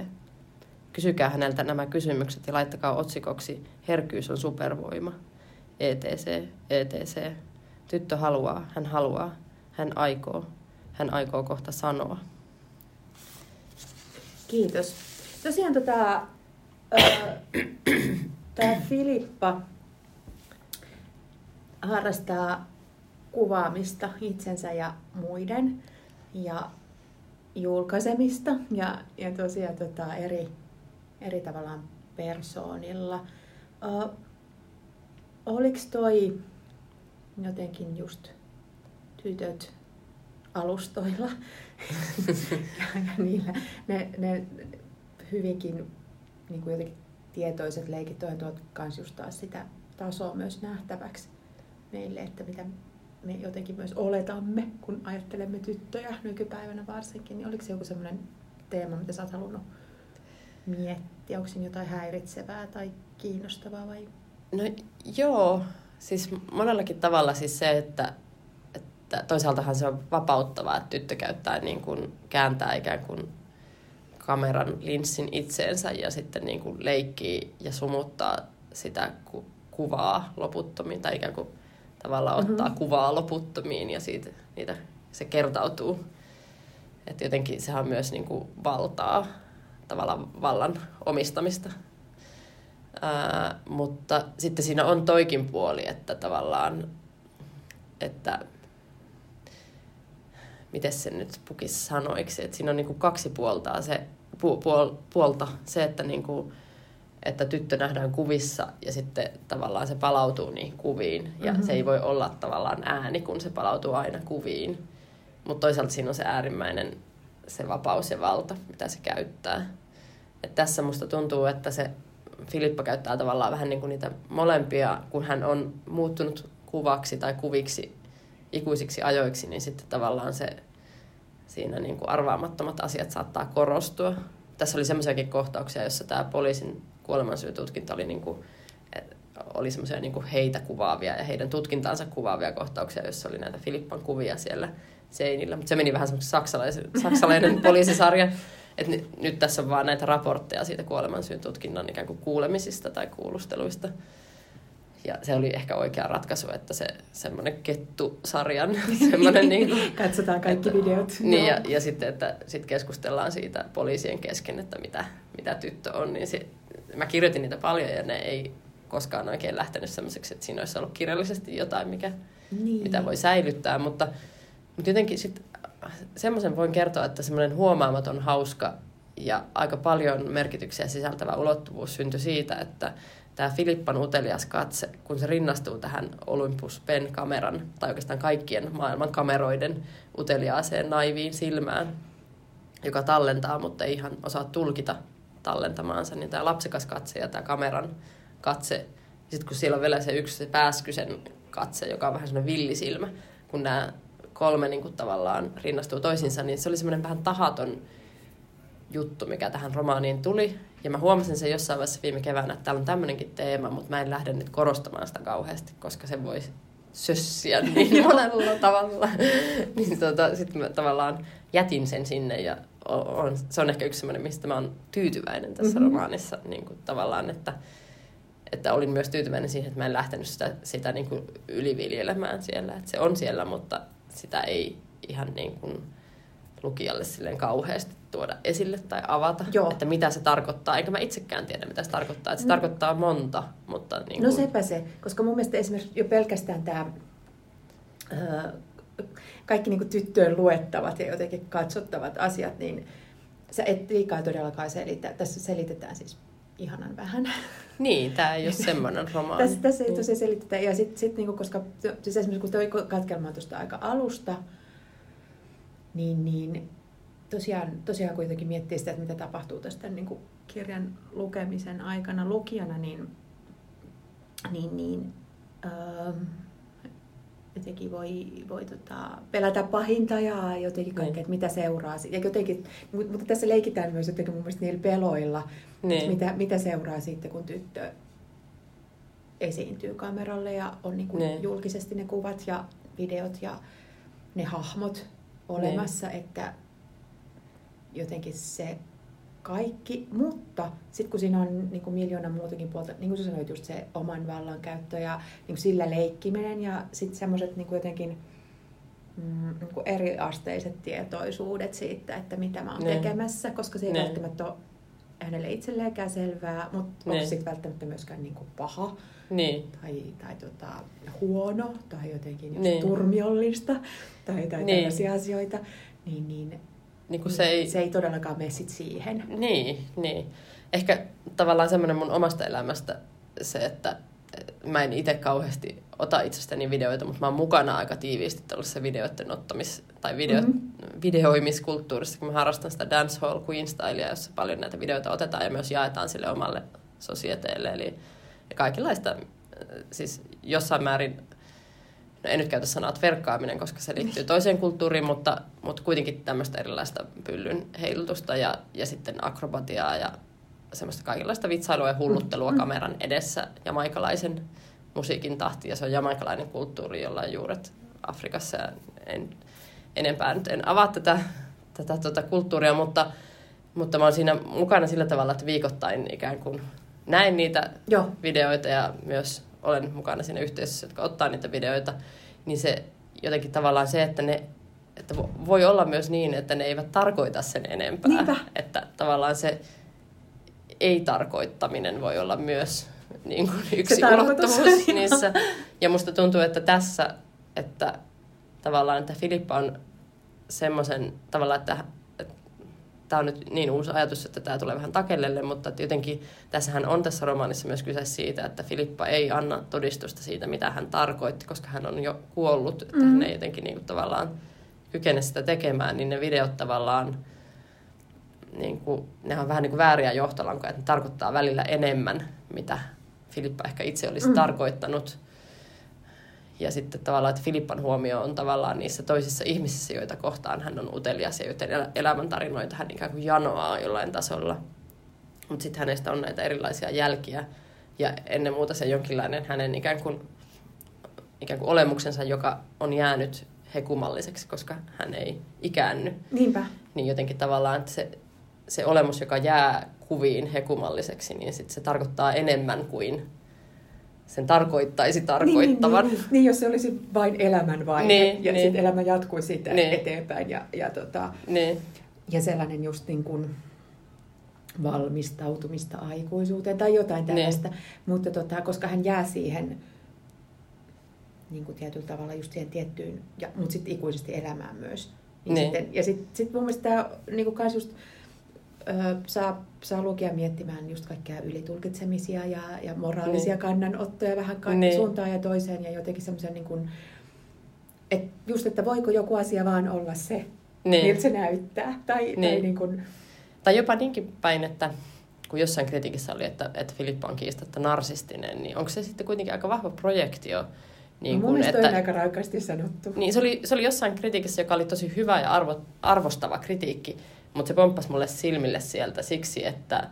Kysykää häneltä nämä kysymykset ja laittakaa otsikoksi Herkyys on supervoima. etc. etc. Tyttö haluaa, hän haluaa, hän aikoo, hän aikoo kohta sanoa. Kiitos. Tosiaan tota, tämä Filippa harrastaa kuvaamista itsensä ja muiden ja julkaisemista ja, ja tosiaan tota, eri, eri tavallaan persoonilla. Ö, oliko toi jotenkin just tytöt alustoilla ja, ja niillä, ne, ne hyvinkin niin kuin jotenkin tietoiset leikit tuovat myös just taas sitä tasoa myös nähtäväksi meille, että mitä me jotenkin myös oletamme, kun ajattelemme tyttöjä nykypäivänä varsinkin. Niin oliko se joku sellainen teema, mitä sä oot halunnut miettiä? Onko siinä jotain häiritsevää tai kiinnostavaa vai? No joo, siis monellakin tavalla siis se, että, että toisaaltahan se on vapauttavaa, että tyttö käyttää niin kuin, kääntää ikään kuin kameran linssin itseensä ja sitten niin kuin leikkii ja sumuttaa sitä ku- kuvaa loputtomiin tai ikään kuin tavallaan ottaa Mhm. kuvaa loputtomiin ja siitä, niitä, se kertautuu. Että jotenkin sehän on myös niin kuin valtaa, tavallaan vallan omistamista. Ää, mutta sitten siinä on toikin puoli, että tavallaan, että miten se nyt pukisi sanoiksi, että siinä on niinku kaksi puolta se, pu, puol, puolta, se, että, niinku, että tyttö nähdään kuvissa ja sitten tavallaan se palautuu niihin kuviin ja Mhm. se ei voi olla tavallaan ääni, kun se palautuu aina kuviin. Mutta toisaalta siinä on se äärimmäinen se vapaus ja valta, mitä se käyttää. Et tässä musta tuntuu, että se Filippa käyttää tavallaan vähän niin kuin niitä molempia, kun hän on muuttunut kuvaksi tai kuviksi ikuisiksi ajoiksi, niin sitten tavallaan se siinä niin kuin arvaamattomat asiat saattaa korostua. Tässä oli semmoisiakin kohtauksia, jossa tämä poliisin kuolemansyytutkinta oli niin kuin oli semmoisia niin heitä kuvaavia ja heidän tutkintaansa kuvaavia kohtauksia, joissa oli näitä Filippan kuvia siellä seinillä. Mutta se meni vähän semmoinen saksalainen, saksalainen poliisisarja. että nyt tässä on vaan näitä raportteja siitä kuolemansyyn tutkinnan ikään kuin kuulemisista tai kuulusteluista. Ja se oli ehkä oikea ratkaisu, että se semmoinen kettusarjan semmoinen... niin kuin, Katsotaan kaikki että, videot. Niin, ja, ja sitten, että sit keskustellaan siitä poliisien kesken, että mitä, mitä tyttö on. Niin se, mä kirjoitin niitä paljon ja ne ei koskaan oikein lähtenyt semmoiseksi, että siinä olisi ollut kirjallisesti jotain, mikä, niin. mitä voi säilyttää. Mutta, mutta jotenkin sitten semmoisen voin kertoa, että semmoinen huomaamaton, hauska ja aika paljon merkityksiä sisältävä ulottuvuus syntyi siitä, että tämä Filippan utelias katse, kun se rinnastuu tähän Olympus Pen-kameran, tai oikeastaan kaikkien maailman kameroiden uteliaaseen naiviin silmään, joka tallentaa, mutta ei ihan osaa tulkita tallentamaansa, niin tämä lapsekas katse ja tämä kameran katse, sitten kun siellä on vielä se yksi se pääskysen katse, joka on vähän semmoinen villisilmä, kun nämä kolme niin kuin tavallaan rinnastuu toisiinsa, niin se oli semmoinen vähän tahaton juttu, mikä tähän romaaniin tuli. Ja mä huomasin sen jossain vaiheessa viime keväänä, että täällä on tämmöinenkin teema, mutta mä en lähde nyt korostamaan sitä kauheasti, koska se voi sössiä niin monella tavalla. niin tota, sitten mä tavallaan jätin sen sinne ja on, se on ehkä yksi semmoinen, mistä mä oon tyytyväinen tässä mm-hmm. romaanissa niin kuin tavallaan, että, että olin myös tyytyväinen siihen, että mä en lähtenyt sitä, sitä niin kuin yliviljelemään siellä. Että se on siellä, mutta sitä ei ihan niin kuin lukijalle silleen kauheasti tuoda esille tai avata, Joo. että mitä se tarkoittaa. Eikä mä itsekään tiedä, mitä se tarkoittaa. Että se no. tarkoittaa monta, mutta... Niin no kuin... No sepä se, koska mun mielestä esimerkiksi jo pelkästään tämä kaikki niin kuin tyttöön luettavat ja jotenkin katsottavat asiat, niin sä et liikaa todellakaan selitä. Tässä selitetään siis ihanan vähän. Niin, tämä ei ole semmoinen romaani. tässä, tässä ei niin. tosiaan selitetä. Ja sitten sit, niinku, koska siis esimerkiksi kun toi katkelma tuosta aika alusta, niin, niin tosiaan, tosiaan kuitenkin miettii sitä, että mitä tapahtuu tästä niin kuin kirjan lukemisen aikana lukijana, niin, niin, niin öö, jotenkin voi, voi tota, pelätä pahinta ja jotenkin kaikkea, niin. että mitä seuraa. Ja jotenkin, mutta tässä leikitään myös jotenkin mun mielestä niillä peloilla, niin. että mitä, mitä seuraa sitten, kun tyttö esiintyy kameralle ja on niin kuin niin. julkisesti ne kuvat ja videot ja ne hahmot olemassa, niin. että jotenkin se kaikki, mutta sitten kun siinä on niin kuin miljoona muutakin puolta, niin kuin sä sanoit, just se oman vallankäyttö ja niin kuin sillä leikkiminen ja sitten semmoiset niin jotenkin mm, niin kuin eriasteiset tietoisuudet siitä, että mitä mä oon ne. tekemässä, koska se ei ne. välttämättä ole hänelle itselleenkään selvää, mutta onko sitten välttämättä myöskään niin kuin paha niin. tai, tai tota, huono tai jotenkin niin. turmiollista tai, tai niin. tällaisia asioita, niin, niin niin kuin se, ei... se ei todellakaan mene sit siihen. Niin, niin. Ehkä tavallaan semmoinen mun omasta elämästä se, että mä en itse kauheasti ota itsestäni videoita, mutta mä oon mukana aika tiiviisti tällaisessa videoiden ottamis- tai video, mm-hmm. videoimiskulttuurissa, kun mä harrastan sitä dancehall queen stylea, jossa paljon näitä videoita otetaan ja myös jaetaan sille omalle sosieteelle. Eli kaikenlaista, siis jossain määrin no en nyt käytä sanaa verkkaaminen, koska se liittyy toiseen kulttuuriin, mutta, mutta kuitenkin tämmöistä erilaista pyllyn heilutusta ja, ja sitten akrobatiaa ja semmoista kaikenlaista vitsailua ja hulluttelua mm. kameran edessä jamaikalaisen musiikin tahti. Ja se on jamaikalainen kulttuuri, jolla on juuret Afrikassa. Ja en, enempää nyt en avaa tätä, tätä tuota kulttuuria, mutta, mutta mä oon siinä mukana sillä tavalla, että viikoittain ikään kuin näen niitä Joo. videoita ja myös olen mukana siinä yhteisössä, jotka ottaa niitä videoita, niin se jotenkin tavallaan se, että ne että voi olla myös niin, että ne eivät tarkoita sen enempää. Niinpä. Että tavallaan se ei-tarkoittaminen voi olla myös niin kuin yksi ulottuvuus niissä. Ja musta tuntuu, että tässä, että tavallaan, että Filippa on semmoisen tavallaan, että tämä on nyt niin uusi ajatus, että tämä tulee vähän takellelle, mutta että jotenkin tässähän on tässä romaanissa myös kyse siitä, että Filippa ei anna todistusta siitä, mitä hän tarkoitti, koska hän on jo kuollut, että mm. hän ei jotenkin niin kuin tavallaan kykene sitä tekemään, niin ne videot tavallaan, niin kuin, ne on vähän niin kuin vääriä johtolankoja, että ne tarkoittaa välillä enemmän, mitä Filippa ehkä itse olisi mm. tarkoittanut. Ja sitten tavallaan, että Filippan huomio on tavallaan niissä toisissa ihmisissä, joita kohtaan hän on utelias ja joten elämäntarinoita hän ikään kuin janoaa jollain tasolla. Mutta sitten hänestä on näitä erilaisia jälkiä ja ennen muuta se jonkinlainen hänen ikään kuin, ikään kuin olemuksensa, joka on jäänyt hekumalliseksi, koska hän ei ikäänny. Niinpä. Niin jotenkin tavallaan, että se, se olemus, joka jää kuviin hekumalliseksi, niin sit se tarkoittaa enemmän kuin sen tarkoittaisi tarkoittavan. Niin, niin, niin, niin jos se olisi vain elämänvaihe Niin, ja niin. sitten elämä jatkuisi siitä Niin. eteenpäin ja, ja, tota, Niin, ja sellainen just niin kuin valmistautumista aikuisuuteen tai jotain tällaista. Mutta tota, koska hän jää siihen niin kuin tietyllä tavalla just siihen tiettyyn, ja, mutta sitten ikuisesti elämään myös. Niin Niin. sitten, ja sitten sit mun mielestä tämä niin kuin just, ö, saa, saa lukea miettimään just kaikkea ylitulkitsemisia ja, ja moraalisia Niin. kannanottoja vähän kaikki Niin. suuntaan ja toiseen ja jotenkin semmoisen niin kuin, et just, että voiko joku asia vaan olla se, niin. miltä se näyttää. Tai, niin. tai Niin. kuin, Tai jopa niinkin päin, että kun jossain kritiikissä oli, että, että Filippa on kiistatta narsistinen, niin onko se sitten kuitenkin aika vahva projektio? Niin mun kun, mielestä että, on aika raikasti sanottu. niin se, oli, se oli jossain kritiikissä, joka oli tosi hyvä ja arvo, arvostava kritiikki, mutta se pomppasi mulle silmille sieltä siksi, että,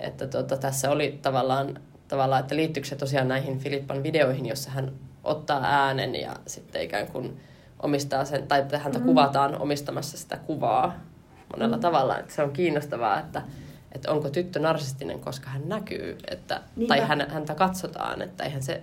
että tota, tässä oli tavallaan, tavallaan, että liittyykö se tosiaan näihin Filippan videoihin, jossa hän ottaa äänen ja sitten ikään kuin omistaa sen, tai että häntä Mm. kuvataan omistamassa sitä kuvaa monella Mm. mm. tavalla. Että se on kiinnostavaa, että, että onko tyttö narsistinen, koska hän näkyy, että, Niinpä. tai hän, häntä katsotaan, että eihän se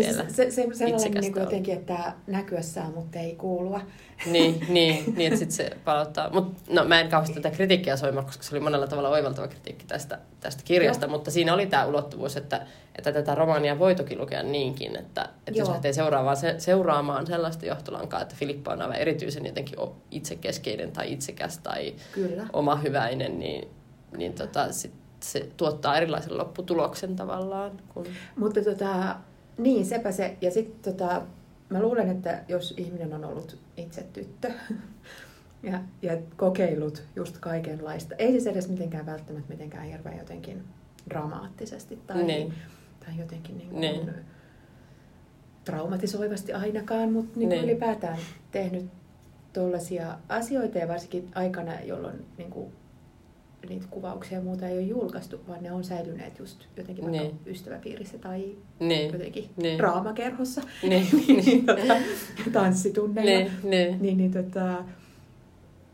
Niin, vielä se, se, se sellainen itsekästä niin kuin jotenkin, että näkyä saa, mutta ei kuulua. Niin, niin, niin että sitten se palauttaa. Mut, no mä en kauheasti tätä kritiikkiä soimaa, koska se oli monella tavalla oivaltava kritiikki tästä, tästä kirjasta, Joo. mutta siinä oli tämä ulottuvuus, että, että tätä romaania voi toki lukea niinkin, että, että jos lähtee seuraavaan, se, seuraamaan sellaista johtolankaa, että Filippa on aivan erityisen jotenkin itsekeskeinen tai itsekäs tai Kyllä. oma hyväinen, niin, niin tota, sit se tuottaa erilaisen lopputuloksen tavallaan. Kun... Mutta tota, niin, sepä se. Ja sitten tota, mä luulen, että jos ihminen on ollut itse tyttö ja, ja kokeillut just kaikenlaista, ei siis edes mitenkään välttämättä mitenkään hirveän jotenkin dramaattisesti tai, Niin. tai jotenkin niin kuin Niin. traumatisoivasti ainakaan, mutta niin kuin Niin. ylipäätään tehnyt tuollaisia asioita ja varsinkin aikana, jolloin niin kuin, niitä kuvauksia ja muuta ei ole julkaistu, vaan ne on säilyneet just jotenkin vaikka Niin. ystäväpiirissä tai Niin, jotenkin Niin. draamakerhossa, niin, niin, tota, tanssitunneilla. niin, niin, Niin, niin tota,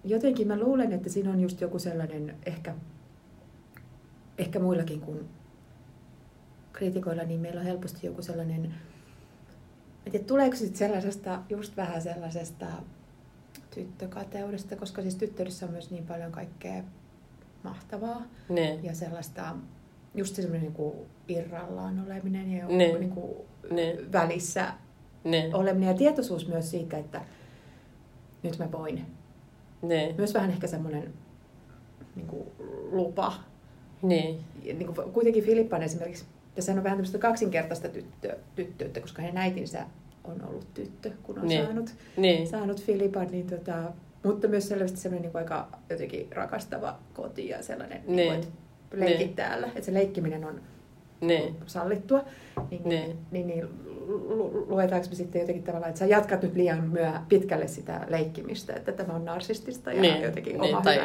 jotenkin mä luulen, että siinä on just joku sellainen ehkä, ehkä muillakin kuin kriitikoilla, niin meillä on helposti joku sellainen, en tiedä, tuleeko sitten sellaisesta, just vähän sellaisesta tyttökateudesta, koska siis tyttörissä on myös niin paljon kaikkea mahtavaa niin, ja sellaista, just se semmoinen niin irrallaan oleminen ja joku Niin. niin kuin niin, välissä niin, oleminen ja tietoisuus myös siitä, että nyt mä voin. niin, Myös vähän ehkä semmoinen niin kuin lupa. niin, Ja Niin kuin kuitenkin Filippan esimerkiksi, tässä on vähän tämmöistä kaksinkertaista tyttö, tyttöyttä, koska hänen äitinsä on ollut tyttö, kun on Niin. saanut, niin, saanut Filipan, niin tota, mutta myös selvästi semmoinen niin kuin aika jotenkin rakastava koti ja sellainen, niin. Niin. Niin kuin, että leikit Niin. täällä, että se leikkiminen on niin, sallittua, niin, Niin. niin. niin, niin lu- luetaanko me sitten jotenkin tavallaan, että sä jatkat nyt liian myö pitkälle sitä leikkimistä, että tämä on narsistista ja Niin, jotenkin niin, tai-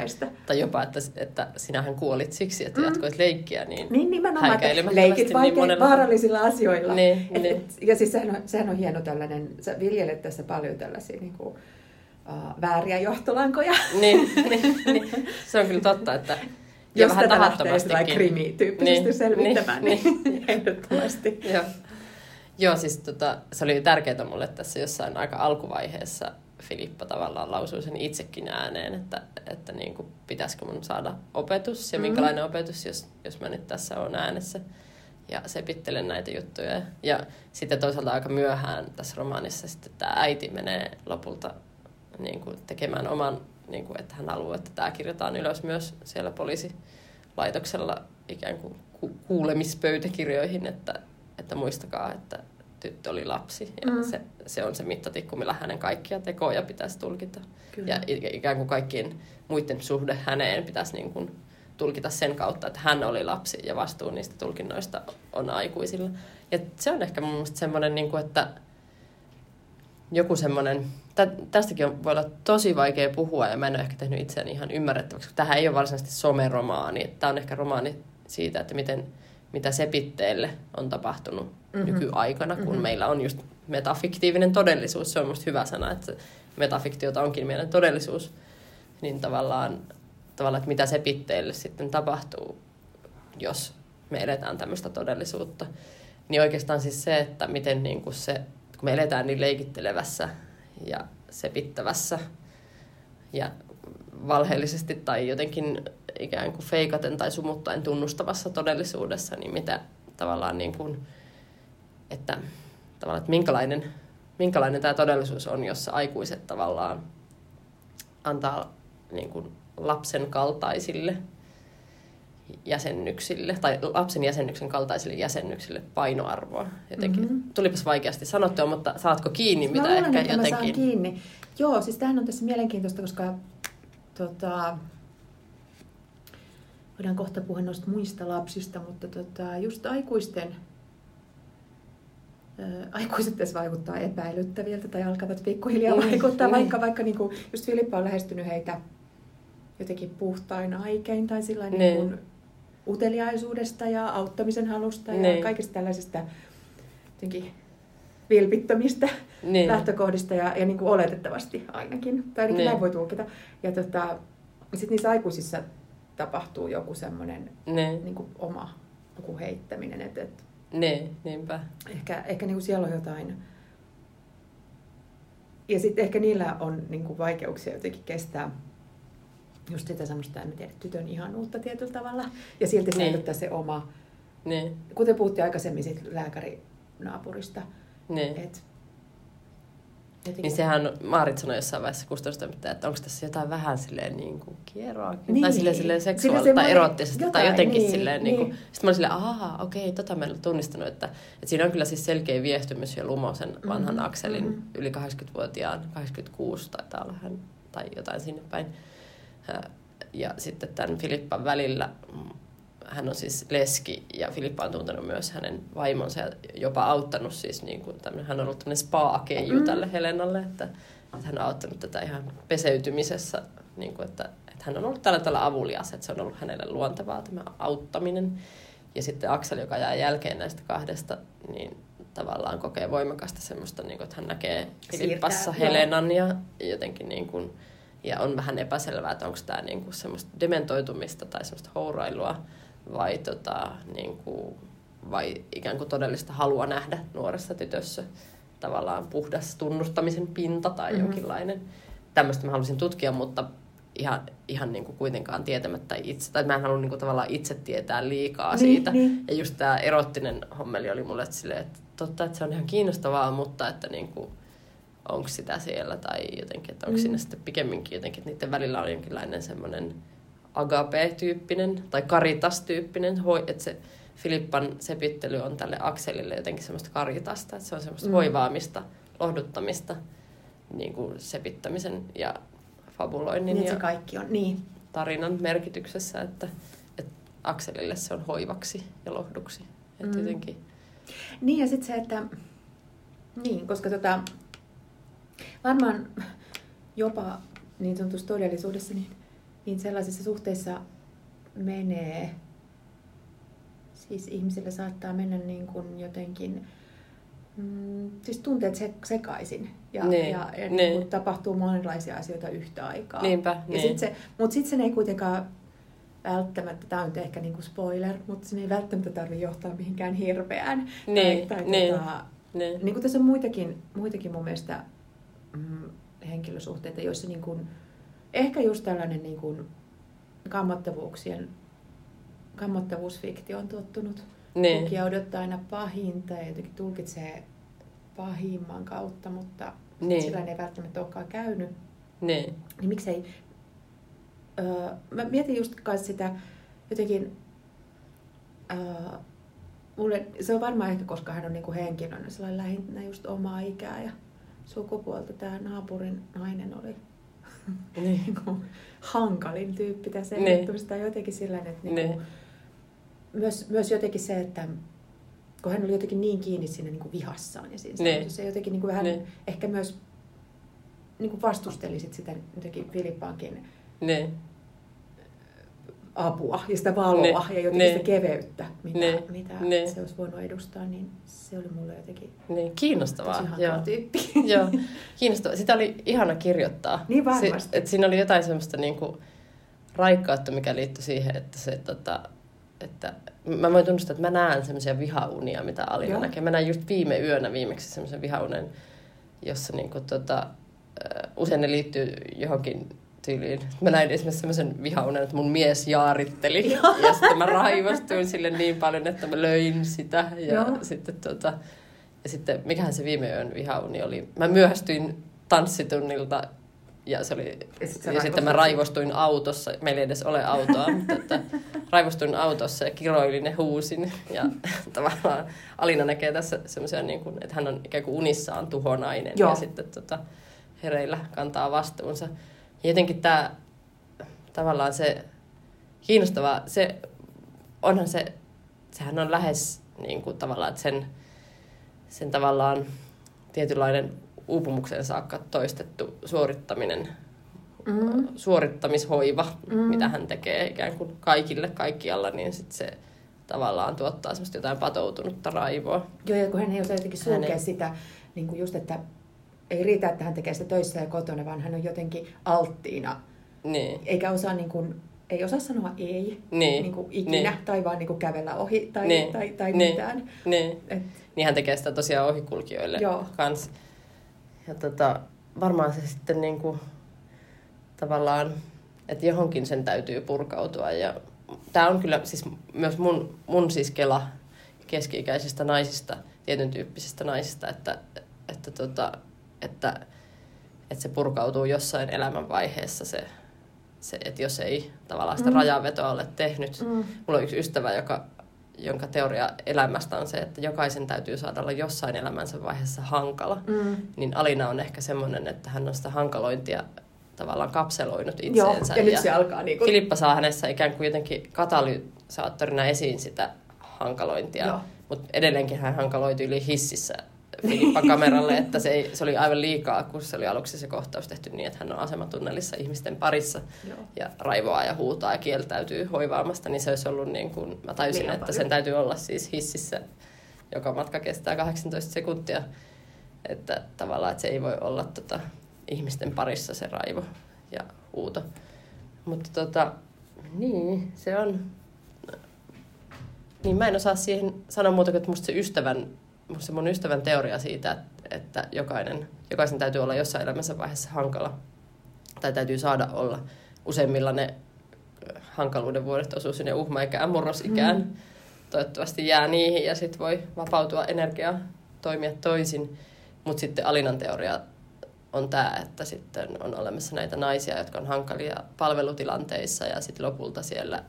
tai jopa, että, että sinähän kuolit siksi, että Mm. jatkoit leikkiä, niin, Niin nimenomaan, että leikit niin vaikein, monella- vaarallisilla asioilla. Niin, et, niin. et, ja siis sehän on, sehän on hieno tällainen, sä viljelet tässä paljon tällaisia niin kuin, uh, vääriä johtolankoja. niin, niin, niin, se on kyllä totta, että ja Jos vähän tätä lähtee tahattomastikin. jotain krimi-tyyppisesti Niin, selvittämään, niin, niin, ehdottomasti. Joo. Joo, siis tota, se oli tärkeää mulle tässä jossain aika alkuvaiheessa. Filippa tavallaan lausui sen itsekin ääneen, että, että niin kuin, pitäisikö mun saada opetus ja Mm. minkälainen opetus, jos, jos mä nyt tässä on äänessä ja sepittelen näitä juttuja. Ja sitten toisaalta aika myöhään tässä romaanissa sitten tämä äiti menee lopulta niin kuin, tekemään oman, niin kuin, että hän haluaa, että tämä kirjataan ylös myös siellä poliisilaitoksella ikään kuin ku- kuulemispöytäkirjoihin, että, että muistakaa, että tyttö oli lapsi. Ja Mm. se, se on se mittatikku, millä hänen kaikkia tekoja pitäisi tulkita. Kyllä. Ja ikään kuin kaikkien muiden suhde häneen pitäisi niin kuin tulkita sen kautta, että hän oli lapsi ja vastuu niistä tulkinnoista on aikuisilla. Ja se on ehkä mun mielestä semmoinen, niin kuin, että joku semmoinen, tä, tästäkin on, voi olla tosi vaikea puhua ja mä en ole ehkä tehnyt itseäni ihan ymmärrettäväksi, koska tähän ei ole varsinaisesti someromaani. Tämä on ehkä romaani siitä, että miten, mitä sepitteelle on tapahtunut Mhm. mm-hmm. nykyaikana, kun Mhm. mm-hmm. meillä on just metafiktiivinen todellisuus. Se on musta hyvä sana, että metafiktiota onkin meidän todellisuus. Niin tavallaan, tavallaan että mitä sepitteelle sitten tapahtuu, jos me eletään tämmöistä todellisuutta. Niin oikeastaan siis se, että miten niin kuin se, kun me eletään niin leikittelevässä ja sepittävässä ja valheellisesti tai jotenkin ikään kuin feikaten tai sumuttaen tunnustavassa todellisuudessa, niin mitä tavallaan niin kuin, että, tavallaan, että minkälainen, minkälainen tämä todellisuus on, jossa aikuiset tavallaan antaa niin kuin lapsen kaltaisille jäsennyksille, tai lapsen jäsennyksen kaltaisille jäsennyksille painoarvoa. Jotenkin. Mhm. Mm-hmm. Tulipas vaikeasti sanottua, mutta saatko kiinni, mitä mä luulen, ehkä että jotenkin... mä saan kiinni. Joo, siis tämähän on tässä mielenkiintoista, koska tota, voidaan kohta puhua noista muista lapsista, mutta tota, just aikuisten ää, aikuiset tässä vaikuttaa epäilyttäviltä tai alkavat pikkuhiljaa Mm, vaikuttaa, mm. vaikka, vaikka niin kuin, just Filippa on lähestynyt heitä jotenkin puhtain aikein tai sillä Niin. niin kuin uteliaisuudesta ja auttamisen halusta ja Niin. kaikista tällaisista jotenkin vilpittömistä Niin. lähtökohdista ja, ja niin kuin oletettavasti ainakin. Tai ainakin Niin. näin voi tulkita. Ja tota, sitten niissä aikuisissa tapahtuu joku semmoinen Niin, niin kuin oma joku heittäminen. Että, että niin, niinpä. ehkä, ehkä niin kuin siellä on jotain... Ja sitten ehkä niillä on niin kuin vaikeuksia jotenkin kestää just sitä semmoista, en tiedä, tytön ihanuutta tietyllä tavalla. Ja silti Niin. säilyttää se oma, Niin, kuten puhuttiin aikaisemmin siitä lääkärinaapurista. niin. Et, jotenkin- Niin sehän Maarit sanoi jossain vaiheessa kustannustoimittaja, että onko tässä jotain vähän silleen niin kuin kieroakin. Niin. Tai silleen, silleen seksuaalista tai semmoinen eroottisesti tai jotain, jotenkin niin, silleen. Niin. Niin niin. Sitten mä olin silleen, ahaa, okei, tota mä en ole tunnistanut, että, että siinä on kyllä siis selkeä viehtymys jo Lumosen vanhan Mhm, Akselin mhm. yli 80-vuotiaan, 86 taitaa olla hän, tai jotain sinne päin. Ja sitten tämän Filippan välillä, mm, hän on siis leski ja Filippa on tuntenut myös hänen vaimonsa ja jopa auttanut siis, niin kuin tämmönen, hän on ollut tämmöinen spa-keiju Mm. tälle Helenalle, että, että hän on auttanut tätä ihan peseytymisessä, niin kuin, että, että hän on ollut tällä tällä avulias, että se on ollut hänelle luontevaa tämä auttaminen. Ja sitten Aksel, joka jää jälkeen näistä kahdesta, niin tavallaan kokee voimakasta semmoista, niin kuin, että hän näkee Filippassa Siirtää. Helenan ja jotenkin niin kuin, ja on vähän epäselvää, että onko tämä niin kuin semmoista dementoitumista tai semmoista hourailua vai, tota, niin kuin, vai ikään kuin todellista halua nähdä nuoressa tytössä tavallaan puhdas tunnustamisen pinta tai Mhm. mm-hmm. jonkinlainen. Tämmöistä mä halusin tutkia, mutta ihan, ihan niin kuin kuitenkaan tietämättä itse, tai mä en halua niin kuin tavallaan itse tietää liikaa Niin, siitä. niin. Ja just tämä erottinen hommeli oli mulle silleen, että totta, että se on ihan kiinnostavaa, mutta että niin kuin, onko sitä siellä tai jotenkin, että onko Mm. siinä sitten pikemminkin jotenkin, että niiden välillä on jonkinlainen semmoinen agape-tyyppinen tai karitas-tyyppinen, että se Filippan sepittely on tälle Akselille jotenkin semmoista karitasta, että se on semmoista Mm. hoivaamista, lohduttamista, niin kuin sepittämisen ja fabuloinnin Niin, ja se kaikki on, niin. tarinan merkityksessä, että, että Akselille se on hoivaksi ja lohduksi. Että Mm. jotenkin, Niin ja sitten se, että... Niin, koska tota, varmaan jopa niin sanotussa todellisuudessa, niin, niin sellaisissa suhteissa menee, siis ihmisillä saattaa mennä niin kuin jotenkin, mm, siis tunteet se, sekaisin. Ja, Niin, ja, ja niin. niin tapahtuu monenlaisia asioita yhtä aikaa. Niinpä, ja niin. sit se, mutta sitten sen ei kuitenkaan välttämättä, tämä on nyt ehkä niinku spoiler, mutta sen ei välttämättä tarvitse johtaa mihinkään hirveään. Niin, tai, tai niin. Tota, niin, niin kuin tässä on muitakin, muitakin mun mielestä mm, henkilösuhteita, joissa niin kuin, ehkä just tällainen niin kuin kammottavuuksien, kammottavuusfiktio on tottunut. niin, Lukija odottaa aina pahinta ja jotenkin tulkitsee pahimman kautta, mutta Niin. niin. sillä ei välttämättä olekaan käynyt. niin, Niin miksei... Öö, mä mietin just kanssa sitä jotenkin... Öö, mulle, se on varmaan ehkä, koska hän on niinku henkilönä sellainen lähinnä just omaa ikää ja sukupuolta. Tämä naapurin nainen oli niin, niinku hankalin tyyppi tässä Niin. Tai jotenkin sellainen, että niinku, Niin. myös, myös jotenkin se, että kun hän oli jotenkin niin kiinni siinä niinku vihassaan ja siinä Niin. se jotenkin niinku vähän Niin. ehkä myös niinku vastusteli sit sitä jotenkin Filippaankin niin, apua ja sitä valoa Niin, ja jotenkin niin. sitä keveyttä, mitä, Niin, mitä niin. se olisi voinut edustaa, niin se oli mulle jotenkin Niin, kiinnostavaa. tosi Joo. tyyppi. Joo, kiinnostavaa. Sitä oli ihana kirjoittaa. Niin varmasti. Si- et siinä oli jotain semmoista niinku raikkautta, mikä liittyi siihen, että se tota, että mä voin tunnustaa, että mä näen semmoisia vihaunia, mitä Alina Joo. näkee. Mä näin just viime yönä viimeksi semmoisen vihaunen, jossa niinku tota, usein ne liittyy johonkin tyyliin. Mä näin esimerkiksi semmoisen vihaunen, että mun mies jaaritteli. ja sitten mä raivostuin sille niin paljon, että mä löin sitä. Ja Joo. sitten tota, ja sitten, mikähän se viime yön vihauni oli? Mä myöhästyin tanssitunnilta ja, se oli, Ja sit ja sitten mä raivostuin autossa. Meillä ei edes ole autoa, mutta että raivostuin autossa ja kiroilin ja huusin. Ja tavallaan Alina näkee tässä semmoisia, niin kuin, että hän on ikään kuin unissaan tuhonainen Joo. ja sitten tota, hereillä kantaa vastuunsa. Jotenkin tämä tavallaan se kiinnostava, se onhan se, sehän on lähes niin kuin tavallaan, että sen, sen tavallaan tietynlainen uupumuksen saakka toistettu suorittaminen, Mm. suorittamishoiva, Mm. mitä hän tekee ikään kuin kaikille kaikkialla, niin sit se tavallaan tuottaa semmoista jotain patoutunutta raivoa. Joo, ja kun hän ei osaa jotenkin Hän sulkea ei- sitä, niin kuin just, että ei riitä, että hän tekee sitä töissä ja kotona, vaan hän on jotenkin alttiina, Niin, eikä osaa, niin kuin, ei osaa sanoa ei niin, niin kuin ikinä, niin, tai vaan niin kuin kävellä ohi tai, Niin. tai, tai Niin. mitään. niin. Et, Niin hän tekee sitä tosiaan ohikulkijoille Joo. kans. Ja tota, varmaan se sitten niinku, tavallaan, että johonkin sen täytyy purkautua. Ja tämä on kyllä siis myös mun, mun siis kela keski-ikäisistä naisista, tietyn tyyppisistä naisista, että, että, tota, että, että se purkautuu jossain elämänvaiheessa se, se että jos ei tavallaan sitä Mm. rajavetoa ole tehnyt. mm, Mulla on yksi ystävä, joka, jonka teoria elämästä on se, että jokaisen täytyy saada olla jossain elämänsä vaiheessa hankala. mm. Niin Alina on ehkä semmoinen, että hän on sitä hankalointia tavallaan kapseloinut Joo, itseensä. ja nyt se alkaa niin kuin... Filippa saa hänessä ikään kuin jotenkin katalysaattorina esiin sitä hankalointia. Joo. Mutta edelleenkin hän hankaloitui yli hississä Filippan kameralle, että se, ei, se oli aivan liikaa, kun se oli aluksi se kohtaus tehty niin, että hän on asematunnelissa ihmisten parissa Joo. ja raivoaa ja huutaa ja kieltäytyy hoivaamasta, niin se olisi ollut niin kuin, mä tajusin, Liian että paljon. sen täytyy olla siis hississä, joka matka kestää 18 sekuntia, että tavallaan, että se ei voi olla tota, ihmisten parissa se raivo ja huuto. Mutta tota, niin, se on, niin mä en osaa siihen sanoa muuta kuin, että musta se ystävän, se mun ystävän teoria siitä, että, että jokainen, jokaisen täytyy olla jossain elämänsä vaiheessa hankala, tai täytyy saada olla. Useimmilla ne ö, hankaluuden vuodet osuu sinne uhmaikään, murrosikään. Mm. Toivottavasti jää niihin ja sitten voi vapautua energiaa toimia toisin. Mutta sitten Alinan teoria on tämä, että sitten on olemassa näitä naisia, jotka on hankalia palvelutilanteissa ja sitten lopulta siellä,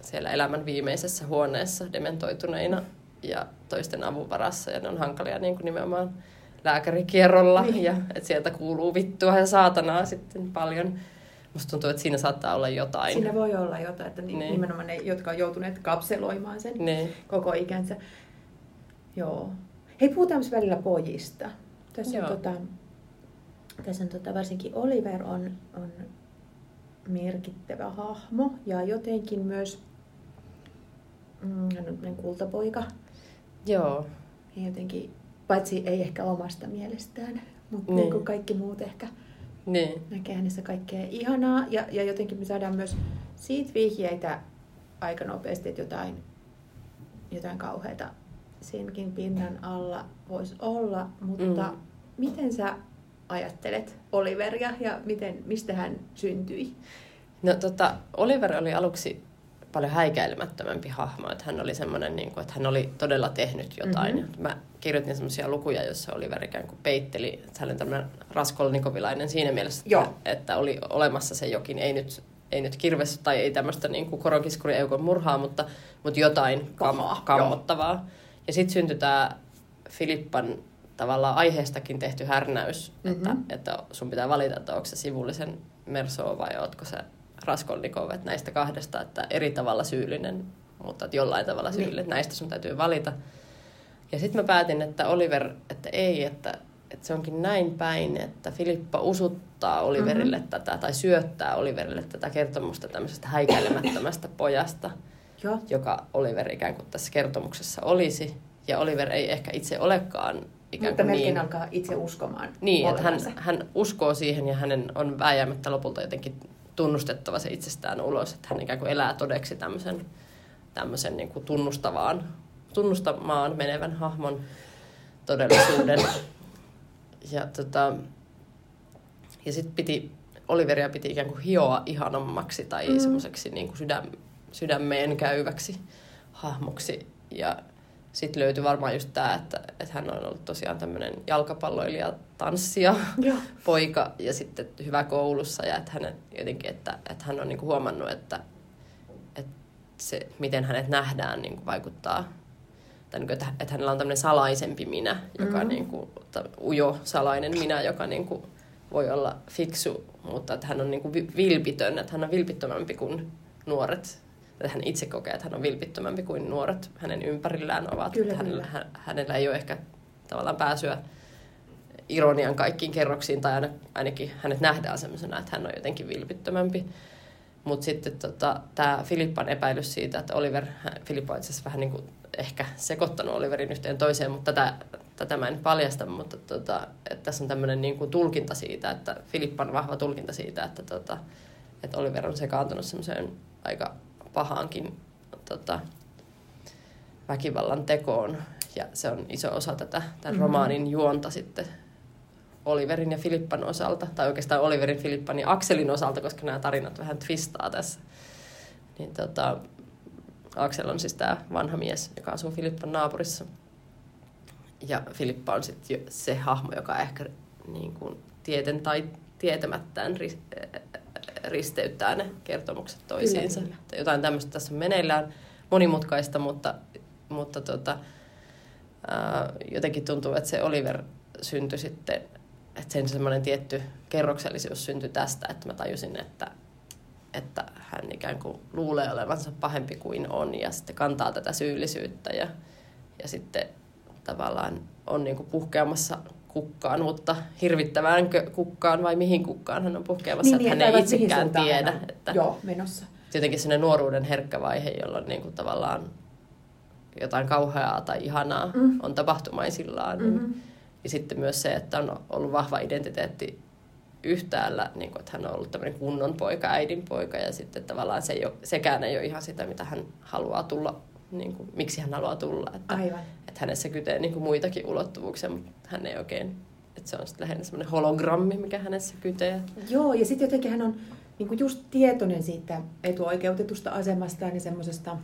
siellä elämän viimeisessä huoneessa dementoituneina ja toisten avun varassa ja ne on hankalia niin kuin nimenomaan lääkärikierrolla Niin. ja että sieltä kuuluu vittua ja saatanaa sitten paljon. Musta tuntuu, että siinä saattaa olla jotain. Siinä voi olla jotain, että niin. Niin. nimenomaan ne, jotka on joutuneet kapseloimaan sen Niin. koko ikänsä. Joo. Hei, puhutaan myös välillä pojista. Tässä on, Joo. tota, tässä on tota, varsinkin Oliver on, on merkittävä hahmo ja jotenkin myös mm, hän on kultapoika. Joo. Ja jotenkin, paitsi ei ehkä omasta mielestään, mutta Niin. niin. kuin kaikki muut ehkä Niin. näkee hänessä kaikkea ihanaa. Ja, ja jotenkin me saadaan myös siitä vihjeitä aika nopeasti, että jotain, jotain kauheita senkin pinnan alla voisi olla. Mutta Mm. miten sä ajattelet Oliveria ja miten, mistä hän syntyi? No tota, Oliver oli aluksi paljon häikäilemättömämpi hahmo, että hän oli semmoinen, niin kuin, että hän oli todella tehnyt jotain. Mhm. Mm-hmm. Mä kirjoitin semmoisia lukuja, joissa Oliver ikään kuin peitteli, että hän oli tämmöinen raskolnikovilainen siinä mielessä, Joo. että oli olemassa se jokin, ei nyt, ei nyt kirves tai ei tämmöistä niin kuin korokiskuri eukon murhaa, mutta, mutta jotain Kamaa, kam- kammottavaa. Ja sitten syntyi tämä Filippan tavallaan aiheestakin tehty härnäys, mm-hmm. että, että sun pitää valita, että onko se sivullisen Merso vai ootko se Raskolnikov, että näistä kahdesta, että eri tavalla syyllinen, mutta että jollain tavalla Niin. syyllinen, että näistä sun täytyy valita. Ja sitten mä päätin, että Oliver, että ei, että, että se onkin näin päin, että Filippa usuttaa Oliverille mm-hmm. tätä tai syöttää Oliverille tätä kertomusta tämmöisestä häikäilemättömästä pojasta, Joo. joka Oliver ikään kuin tässä kertomuksessa olisi. Ja Oliver ei ehkä itse olekaan ikään Mutta kuin melkein niin, alkaa itse uskomaan niin että hän, hän uskoo siihen ja hänen on vääjäämättä lopulta jotenkin tunnustettava se itsestään ulos, että hän ikään kuin elää todeksi tämmöisen, tämmöisen niin kuin tunnustavaan, tunnustamaan menevän hahmon todellisuuden. Ja, tota, ja sitten piti, Oliveria piti ikään kuin hioa ihanammaksi tai Mm. mm. semmoiseksi niin kuin sydäm, sydämeen käyväksi hahmoksi. Ja sitten löytyi varmaan just tämä, että, että hän on ollut tosiaan tämmöinen jalkapalloilija, tanssija, Joo. poika ja sitten hyvä koulussa ja että, hänet, jotenkin, että, että hän on niinku huomannut, että, että se, miten hänet nähdään niinku vaikuttaa, tai niinku, että, että hänellä on tämmöinen salaisempi minä, joka mm. niinku, ujo salainen minä, joka niinku voi olla fiksu, mutta että hän on niinku vi- vilpitön, että hän on vilpittömämpi kuin nuoret. Että hän itse kokee, että hän on vilpittömämpi kuin nuoret hänen ympärillään ovat. Kyllä, Että hänellä, kyllä. hä- hänellä ei ole ehkä tavallaan pääsyä ironian kaikkiin kerroksiin, tai aina, ainakin hänet nähdään sellaisena, että hän on jotenkin vilpittömämpi. Mutta sitten tota, tämä Filippan epäilys siitä, että Oliver, Filippa on itse asiassa vähän niin kuin ehkä sekoittanut Oliverin yhteen toiseen, mutta tätä, tätä mä en paljasta, mutta tota, että tässä on tämmöinen niin kuin tulkinta siitä, että Filippan vahva tulkinta siitä, että, tota, että Oliver on sekaantunut semmoiseen aika pahaankin tota, väkivallan tekoon. Ja se on iso osa tätä tämän Mhm. romaanin juonta sitten Oliverin ja Filippan osalta, tai oikeastaan Oliverin, Filippan ja Akselin osalta, koska nämä tarinat vähän twistaa tässä. Niin tota, Aksel on siis tämä vanha mies, joka asuu Filippan naapurissa. Ja Filippa on sitten se hahmo, joka ehkä niin kuin tieten tai tietämättään ris- risteyttää ne kertomukset toisiinsa. Kyllä, Jotain tämmöistä tässä on meneillään monimutkaista, mutta, mutta tota, ää, jotenkin tuntuu, että se Oliver syntyi sitten, että sen semmoinen tietty kerroksellisuus syntyi tästä, että mä tajusin, että, että hän ikään kuin luulee olevansa pahempi kuin on ja sitten kantaa tätä syyllisyyttä ja, ja sitten tavallaan on niin kuin puhkeamassa kukkaan, mutta hirvittäväänkö kukkaan vai mihin kukkaan hän on puhkeamassa, että hän että ei aivan mihin itsekään tiedä. hän on, Että Joo, menossa. jotenkin sellainen nuoruuden herkkä vaihe, jolloin niin kuin tavallaan jotain kauheaa tai ihanaa Mm. on tapahtumaisillaan. Mm. Mm-hmm. Ja sitten myös se, että on ollut vahva identiteetti yhtäällä, niin kuin, että hän on ollut tämmöinen kunnon poika, äidin poika, ja sitten tavallaan se ei ole, sekään ei ole ihan sitä, mitä hän haluaa tulla, niin kuin, miksi hän haluaa tulla. Että, Aivan. että hänessä kytee niin kuin muitakin ulottuvuuksia, mutta hän ei oikein, että se on sitten lähinnä semmoinen hologrammi, mikä hänessä kytee. Joo, ja sitten jotenkin hän on niin kuin just tietoinen siitä etuoikeutetusta asemastaan ja semmoisesta,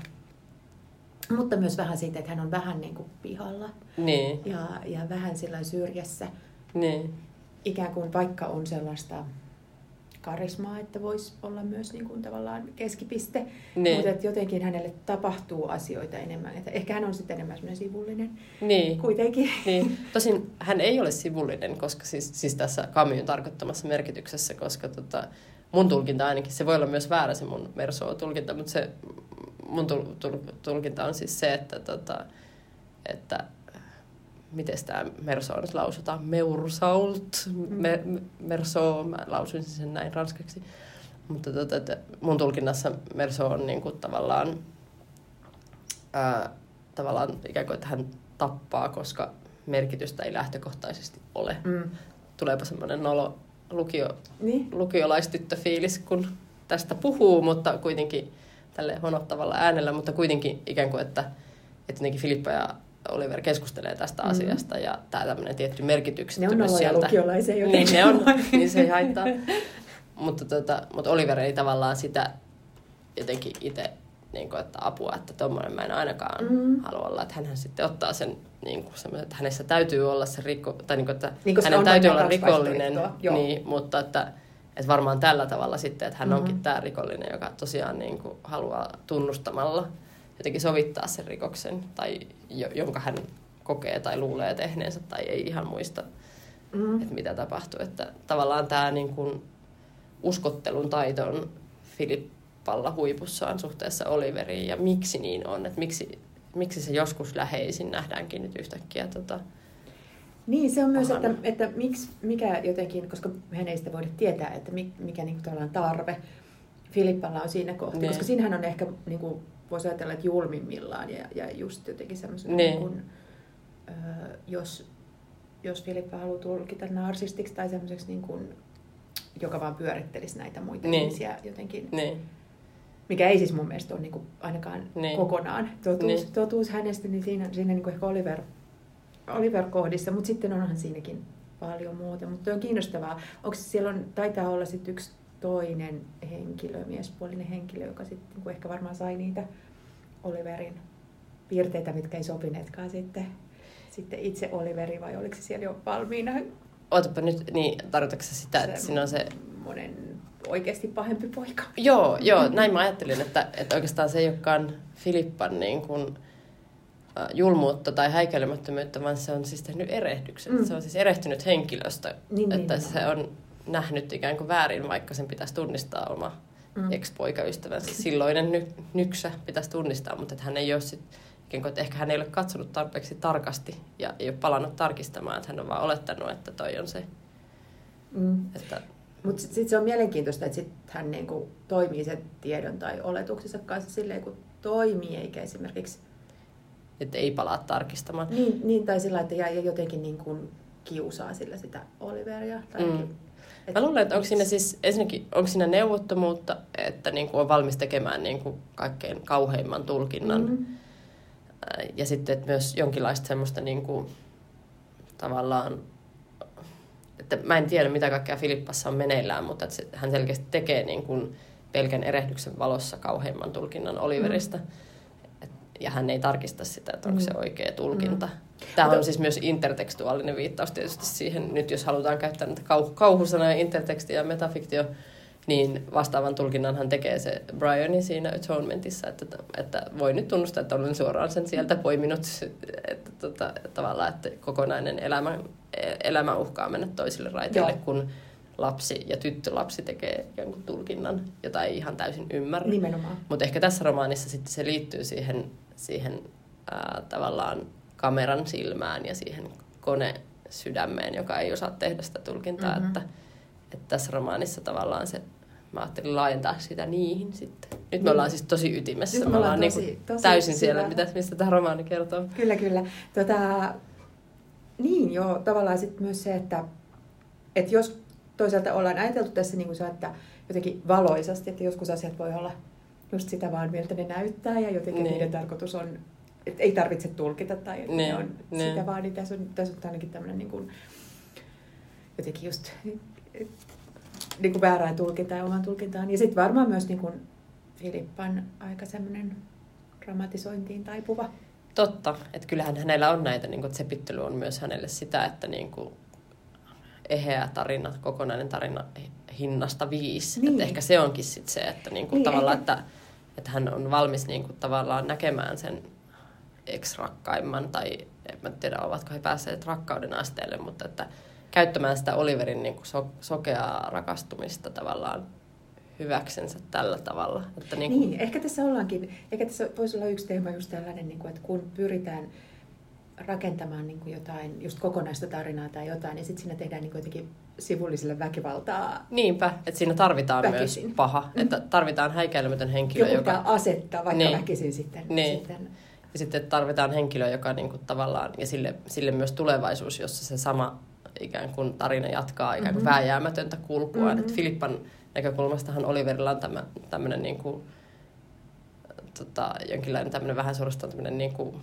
mutta myös vähän siitä, että hän on vähän niin kuin pihalla Niin, ja, ja vähän sillä syrjässä. niin, Ikään kuin vaikka on sellaista karismaa, että voisi olla myös niin kuin tavallaan keskipiste, niin, mutta että jotenkin hänelle tapahtuu asioita enemmän. Että ehkä hän on sitten enemmän semmoinen sivullinen niin. kuitenkin. Niin, tosin hän ei ole sivullinen, koska siis, siis tässä Camusin tarkoittamassa merkityksessä, koska tota, mun tulkinta ainakin, se voi olla myös väärä se mun Merso-tulkinta, mutta se mun tul, tul, tulkinta on siis se, että, tota, että miten tämä Merso nyt lausutaan, Meursault, me, me- Merso, mä lausuisin sen näin ranskaksi. Mutta tota, että mun tulkinnassa Merso on niinku tavallaan, ää, tavallaan ikään kuin, että hän tappaa, koska merkitystä ei lähtökohtaisesti ole. Mm. Tuleepa semmoinen nolo lukio, Niin. lukiolaistyttöfiilis, kun tästä puhuu, mutta kuitenkin tälle honottavalla äänellä, mutta kuitenkin ikään kuin, että, että jotenkin Filippa ja Oliver keskustelee tästä Mm. asiasta ja tämä tämmöinen tietty Ne on sieltä. lukiolaisia Niin, ne on, niin se ei haittaa. mutta, tota, mutta Oliver ei tavallaan sitä jotenkin itse, niin kuin, että apua, että tuommoinen mä en ainakaan Mm. halua olla. Että hänhän sitten ottaa sen, niin kuin semmoisen, että hänessä täytyy olla se rikko, tai niin kuin, että Niin, hänen täytyy olla rikollinen, niin, mutta että, että varmaan tällä tavalla sitten, että hän Mhm. onkin tämä rikollinen, joka tosiaan niin kuin haluaa tunnustamalla jotenkin sovittaa sen rikoksen, tai jo, jonka hän kokee tai luulee tehneensä tai ei ihan muista Mm. että mitä tapahtuu. Että tavallaan tämä niin kuin uskottelun taito on Filippalla huipussaan suhteessa Oliveriin ja miksi niin on, että miksi, miksi se joskus läheisin nähdäänkin nyt yhtäkkiä tota, Niin, se on myös, pahana. että, että miksi, mikä jotenkin, koska mehän ei sitä voida tietää, että mi- mikä niin kuin, tarve Filippalla on siinä kohtaa, Niin. koska siinähän on ehkä, niin kuin, voisi ajatella, että julmimmillaan ja, ja just jotenkin semmoisen, Niin. niin kuin, ö, jos, jos Filippa haluaa tulkita narsistiksi tai semmoiseksi, niin kuin, joka vaan pyörittelisi näitä muita Niin. ihmisiä jotenkin, Niin, mikä ei siis mun mielestä ole niin kuin, ainakaan Niin. kokonaan totuus, Niin. totuus hänestä, niin siinä, siinä niin kuin ehkä Oliver, Oliver kohdissa, mutta sitten onhan siinäkin paljon muuta. Mutta on kiinnostavaa. Onko siellä on, taitaa olla sitten yksi toinen henkilö, miespuolinen henkilö, joka sitten niin ehkä varmaan sai niitä Oliverin piirteitä, mitkä ei sopineetkaan sitten, sitten itse Oliveri, vai oliko se siellä jo valmiina ootapa nyt, niin tarkoitatko sitä, että siinä on se... monen oikeasti pahempi poika? Joo, joo, näin mä ajattelin, että, että oikeastaan se ei olekaan Filippan niin kuin, julmuutta tai häikäilemättömyyttä, vaan se on siis tehnyt erehdyksen. Mm. Se on siis erehtynyt henkilöstä, Niin, että niin, se on nähnyt ikään kuin väärin, vaikka sen pitäisi tunnistaa oma Mm. ex-poikaystävänsä. Silloinen ny, nyksä pitäisi tunnistaa, mutta että hän ei ole sit, ikään kuin, että ehkä hän ei ole katsonut tarpeeksi tarkasti ja ei ole palannut tarkistamaan, että hän on vaan olettanut, että toi on se. Mm. Että, Mutta sitten sit se on mielenkiintoista, että sit hän niinku toimii sen tiedon tai oletuksensa kanssa silleen, kun toimii, eikä esimerkiksi että ei palaa tarkistamaan. niin, niin tai sillä, että ja, ja jotenkin niin kuin kiusaa sillä sitä Oliveria. Tai Mm. Mä luulen, että onko siinä siis ensinnäkin onko siinä neuvottomuutta, että niin kuin on valmis tekemään niin kuin kaikkein kauheimman tulkinnan. Mm. Ää, Ja sitten että myös jonkinlaista semmoista niin kuin, tavallaan, että mä en tiedä mitä kaikkea Filippassa on meneillään, mutta että se, hän selkeästi tekee niin kuin pelkän erehdyksen valossa kauheimman tulkinnan Oliverista. Et, ja hän ei tarkista sitä, että onko se Mm. oikea tulkinta. Mm. Tämä on siis myös intertekstuaalinen viittaus tietysti siihen, nyt jos halutaan käyttää näitä kau- kauhusanoja, interteksti ja metafiktio, niin vastaavan tulkinnan hän tekee se Briani siinä Atonementissa, että, että voi nyt tunnustaa, että olen suoraan sen sieltä poiminut, että tota, tavallaan, että kokonainen elämä, elämä uhkaa mennä toisille raiteille, Joo. kun lapsi ja tyttölapsi tekee jonkun tulkinnan, jota ei ihan täysin ymmärrä. Nimenomaan. Mutta ehkä tässä romaanissa sitten se liittyy siihen, siihen ää, tavallaan kameran silmään ja siihen konesydämeen, joka ei osaa tehdä sitä tulkintaa. Mhm. Mm-hmm. Että, että tässä romaanissa tavallaan se, mä ajattelin laajentaa sitä niihin sitten. Nyt me Niin. ollaan siis tosi ytimessä. Nyt me ollaan tosi- niinku tosi täysin siellä, syvällä. mitä, mistä tämä romaani kertoo. Kyllä, kyllä. Tota, niin joo, tavallaan sitten myös se, että, että jos toisaalta ollaan ajateltu tässä niin kuin se, että jotenkin valoisasti, että joskus asiat voi olla just sitä vaan, miltä ne näyttää ja jotenkin Niin. niiden tarkoitus on, että ei tarvitse tulkita tai että Niin, ne on niin. sitä vaan, niin tässä on, tässä on ainakin tämmöinen niin kuin, jotenkin just niin kuin väärään tulkintaan ja oman tulkintaan. Ja sitten varmaan myös niin kuin Filippan aika semmoinen dramatisointiin taipuva. Totta, että kyllähän hänellä on näitä, niin kuin, että sepittely on myös hänelle sitä, että niin kuin, eheä tarina, kokonainen tarina hinnasta viisi. Niin. Että ehkä se onkin sit se, että niin kuin, Niin, tavallaan, ehkä- että, että hän on valmis niin kuin, tavallaan näkemään sen ex-rakkaimman, tai en mä tiedä, ovatko he päässeet rakkauden asteelle, mutta että käyttämään sitä Oliverin niin kuin, so, sokeaa rakastumista tavallaan hyväksensä tällä tavalla. Että niin kuin, Niin, ehkä tässä ollaankin, ehkä tässä voisi olla yksi teema just tällainen, niin kuin, että kun pyritään rakentamaan niin kuin jotain, just kokonaista tarinaa tai jotain, niin sitten siinä tehdään niin kuin jotenkin sivulliselle väkivaltaa. Niinpä, että siinä tarvitaan Väkisin. myös paha, että tarvitaan häikäilemätön henkilö, Joku joka, pitää asettaa, vaikka Niin. väkisin sitten. Niin. sitten ja sitten tarvitaan henkilö, joka niinku tavallaan, ja sille, sille myös tulevaisuus, jossa se sama ikään kuin tarina jatkaa ikään kuin Mhm. vääjäämätöntä kulkua. Mhm. Mm-hmm. Että Filippan näkökulmastahan Oliverilla on tämä, tämmöinen niin kuin, tota, jonkinlainen tämmöinen vähän suorastaan tämmöinen niin kuin, että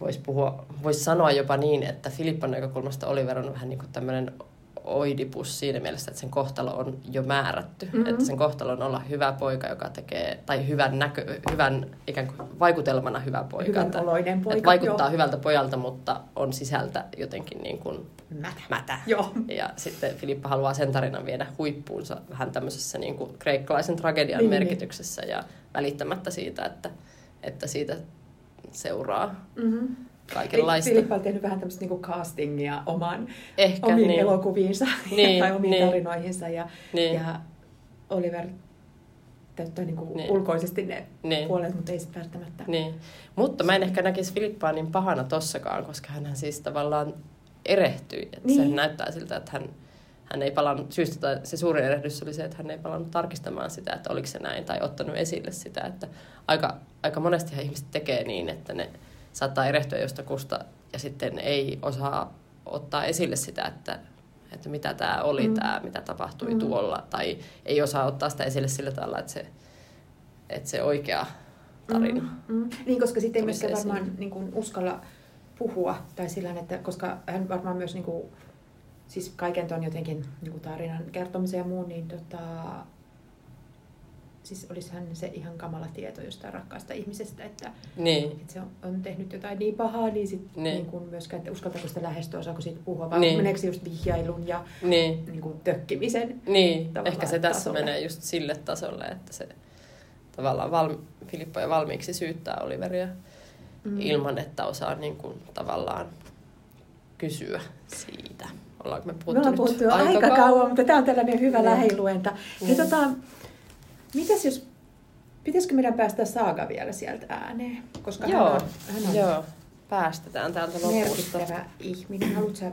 voisi puhua, voisi sanoa jopa niin, että Filippan näkökulmasta Oliver on vähän niin kuin tämmöinen oidipus siinä mielessä, että sen kohtalo on jo määrätty. Mhm. Mm-hmm. Että sen kohtalo on olla hyvä poika, joka tekee, tai hyvän, näkö, hyvän ikään kuin vaikutelmana hyvä poika. Hyvän että, oloinen poika. että vaikuttaa joo. hyvältä pojalta, mutta on sisältä jotenkin niin kuin Mätä. mätä. Joo. Ja sitten Filippa haluaa sen tarinan viedä huippuunsa vähän tämmöisessä niin kuin kreikkalaisen tragedian Niin, niin, niin. merkityksessä ja välittämättä siitä, että, että siitä seuraa Mm-hmm. kaikenlaista. Filippa on tehnyt vähän tämmöistä niinku castingia omaan, Ehkä, omiin niin. elokuviinsa Niin, tai omiin niin. tarinoihinsa. Ja, Niin. ja Oliver täyttää niin kuin Niin. ulkoisesti ne Niin. puolet, mutta ei sitten välttämättä. Niin. Mutta mä en ehkä näkisi Filippaa niin pahana tossakaan, koska hän siis tavallaan erehtyi. Että Niin. Sehän näyttää siltä, että hän, hän ei palannut, syystä tai se suurin erehdys oli se, että hän ei palannut tarkistamaan sitä, että oliko se näin, tai ottanut esille sitä, että aika, aika monesti ihmiset tekee niin, että ne saattaa erehtyä jostakusta ja sitten ei osaa ottaa esille sitä, että, että mitä tämä oli, Mm. tämä, mitä tapahtui Mm. tuolla, tai ei osaa ottaa sitä esille sillä tavalla, että se, että se oikea tarina. Mm, mm. Niin, koska sitten ei myöskään varmaan niin kuin, uskalla puhua, tai sillä että koska hän varmaan myös niin kuin, siis kaiken ton jotenkin niin tarinan kertomisen ja muun, niin tota, siis olisi hän se ihan kamala tieto jostain rakkaasta ihmisestä, että, Niin. että se on, on tehnyt jotain niin pahaa, niin sitten Niin. niin kuin myöskään, että uskaltaako sitä lähestyä, osaako siitä puhua, vai Niin. meneekö se just vihjailun ja Niin. niin kuin, tökkimisen. Niin, ehkä se tässä tasolle. menee just sille tasolle, että se tavallaan val, Filippo jo valmiiksi syyttää Oliveria mm. ilman, että osaa niin kuin, tavallaan kysyä siitä. Ollaanko me puhuttu Me ollaan puhuttu jo aika, kauan, mutta tämä on tällainen hyvä Joo. lähiluenta. Ja Mm. tota, mitäs jos, pitäisikö meidän päästä Saaga vielä sieltä ääneen? Koska Joo, hän on, hän on Joo, päästetään täältä lopusta. merkittävä ihminen. Haluatko sä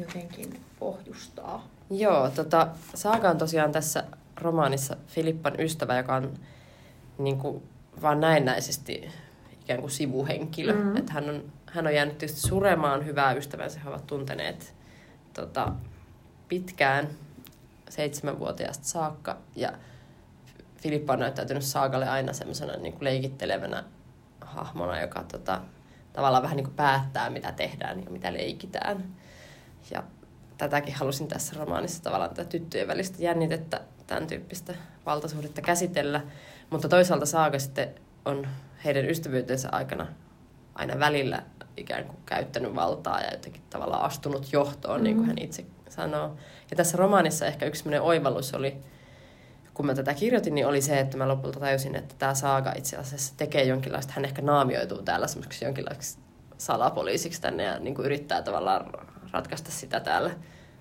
jotenkin pohjustaa? Joo, tota, Saaga on tosiaan tässä romaanissa Filippan ystävä, joka on niin kuin, vaan näennäisesti ikään kuin sivuhenkilö. Mm. Mm. Että hän, on, hän on jäänyt tietysti suremaan hyvää ystävänsä. He ovat tunteneet tota, pitkään, seitsemänvuotiaasta saakka. Ja Filippa on näyttäytynyt Saagalle aina semmoisena niin leikittelevänä hahmona, joka tota, tavallaan vähän niin kuin päättää, mitä tehdään ja mitä leikitään. Ja tätäkin halusin tässä romaanissa tavallaan tätä tyttöjen välistä jännitettä, tämän tyyppistä valtasuhdetta käsitellä. Mutta toisaalta Saaga sitten on heidän ystävyytensä aikana aina välillä ikään kuin käyttänyt valtaa ja jotenkin tavallaan astunut johtoon, mm. niin kuin hän itse sanoo. Ja tässä romaanissa ehkä yksi oivallus oli, kun mä tätä kirjoitin, niin oli se, että mä lopulta tajusin, että tämä Saaga itse asiassa tekee jonkinlaista, hän ehkä naamioituu täällä semmoiseksi jonkinlaiseksi salapoliisiksi tänne ja niin kuin yrittää tavallaan ratkaista sitä täällä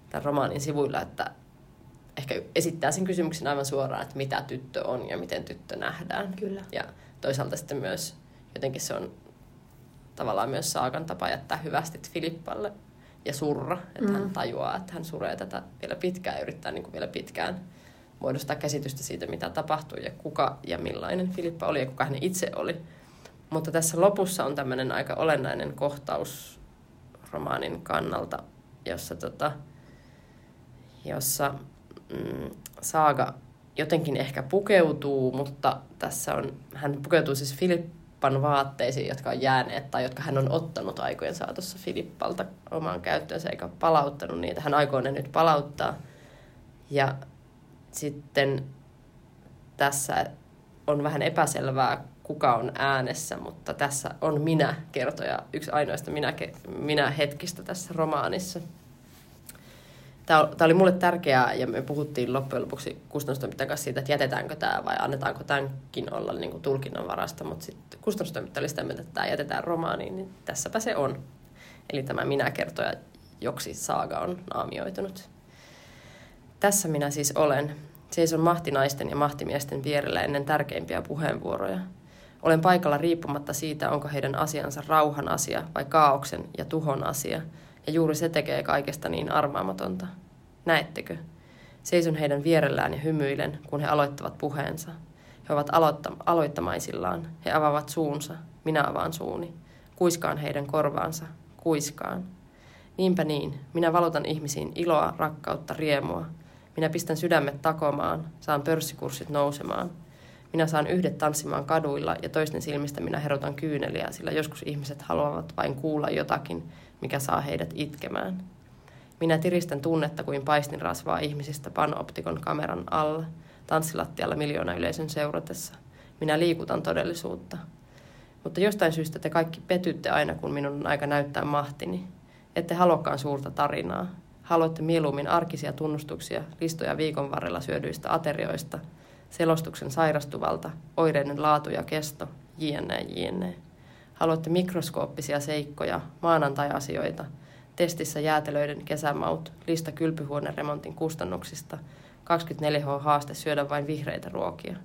tämän romaanin sivuilla, että ehkä esittää sen kysymyksen aivan suoraan, että mitä tyttö on ja miten tyttö nähdään. Kyllä. Ja toisaalta sitten myös jotenkin se on tavallaan myös Saakan tapa jättää hyvästit Filippalle ja surra, että mm. hän tajuaa, että hän suree tätä vielä pitkään ja yrittää niin kuin vielä pitkään muodostaa käsitystä siitä, mitä tapahtui ja kuka ja millainen Filippa oli ja kuka hän itse oli. Mutta tässä lopussa on tämmöinen aika olennainen kohtaus romaanin kannalta, jossa, tota, jossa mm, Saaga jotenkin ehkä pukeutuu, mutta tässä on, hän pukeutuu siis Filippan vaatteisiin, jotka on jääneet tai jotka hän on ottanut aikojen saatossa Filippalta omaan käyttöönsä eikä palauttanut niitä. Hän aikoo ne nyt palauttaa. Ja sitten tässä on vähän epäselvää, kuka on äänessä, mutta tässä on minä kertoja, yksi ainoista minä, minä hetkistä tässä romaanissa. Tämä oli mulle tärkeää ja me puhuttiin loppujen lopuksi kustannustoimittajan kanssa siitä, että jätetäänkö tämä vai annetaanko tämänkin olla niin kuin tulkinnan varasta, mutta sitten kustannustoimittaja oli sitä mieltä, että tämä jätetään romaaniin, niin tässäpä se on. Eli tämä minä kertoja, joksi Saaga on naamioitunut. Tässä minä siis olen. Seison mahtinaisten ja mahtimiesten vierellä ennen tärkeimpiä puheenvuoroja. Olen paikalla riippumatta siitä, onko heidän asiansa rauhan asia vai kaauksen ja tuhon asia, ja juuri se tekee kaikesta niin arvaamatonta. Näettekö? Seison heidän vierellään ja hymyilen, kun he aloittavat puheensa. He ovat aloitta- aloittamaisillaan. He avaavat suunsa. Minä avaan suuni. Kuiskaan heidän korvaansa. Kuiskaan. Niinpä niin. Minä valutan ihmisiin iloa, rakkautta, riemua. Minä pistän sydämet takomaan. Saan pörssikurssit nousemaan. Minä saan yhdet tanssimaan kaduilla ja toisten silmistä minä herotan kyyneliä, sillä joskus ihmiset haluavat vain kuulla jotakin, mikä saa heidät itkemään. Minä tiristän tunnetta kuin paistin rasvaa ihmisistä panoptikon kameran alla, tanssilattialla miljoona yleisön seuratessa. Minä liikutan todellisuutta. Mutta jostain syystä te kaikki petytte aina, kun minun on aika näyttää mahtini. Ette haluakaan suurta tarinaa. Haluatte mieluummin arkisia tunnustuksia, listoja viikon varrella syödyistä aterioista, selostuksen sairastuvalta, oireiden laatu ja kesto, jne, jne. Haluatte mikroskooppisia seikkoja, maanantai-asioita, Testissä jäätelöiden kesämaut, lista kylpyhuoneremontin kustannuksista, 24H haaste syödä vain vihreitä ruokia.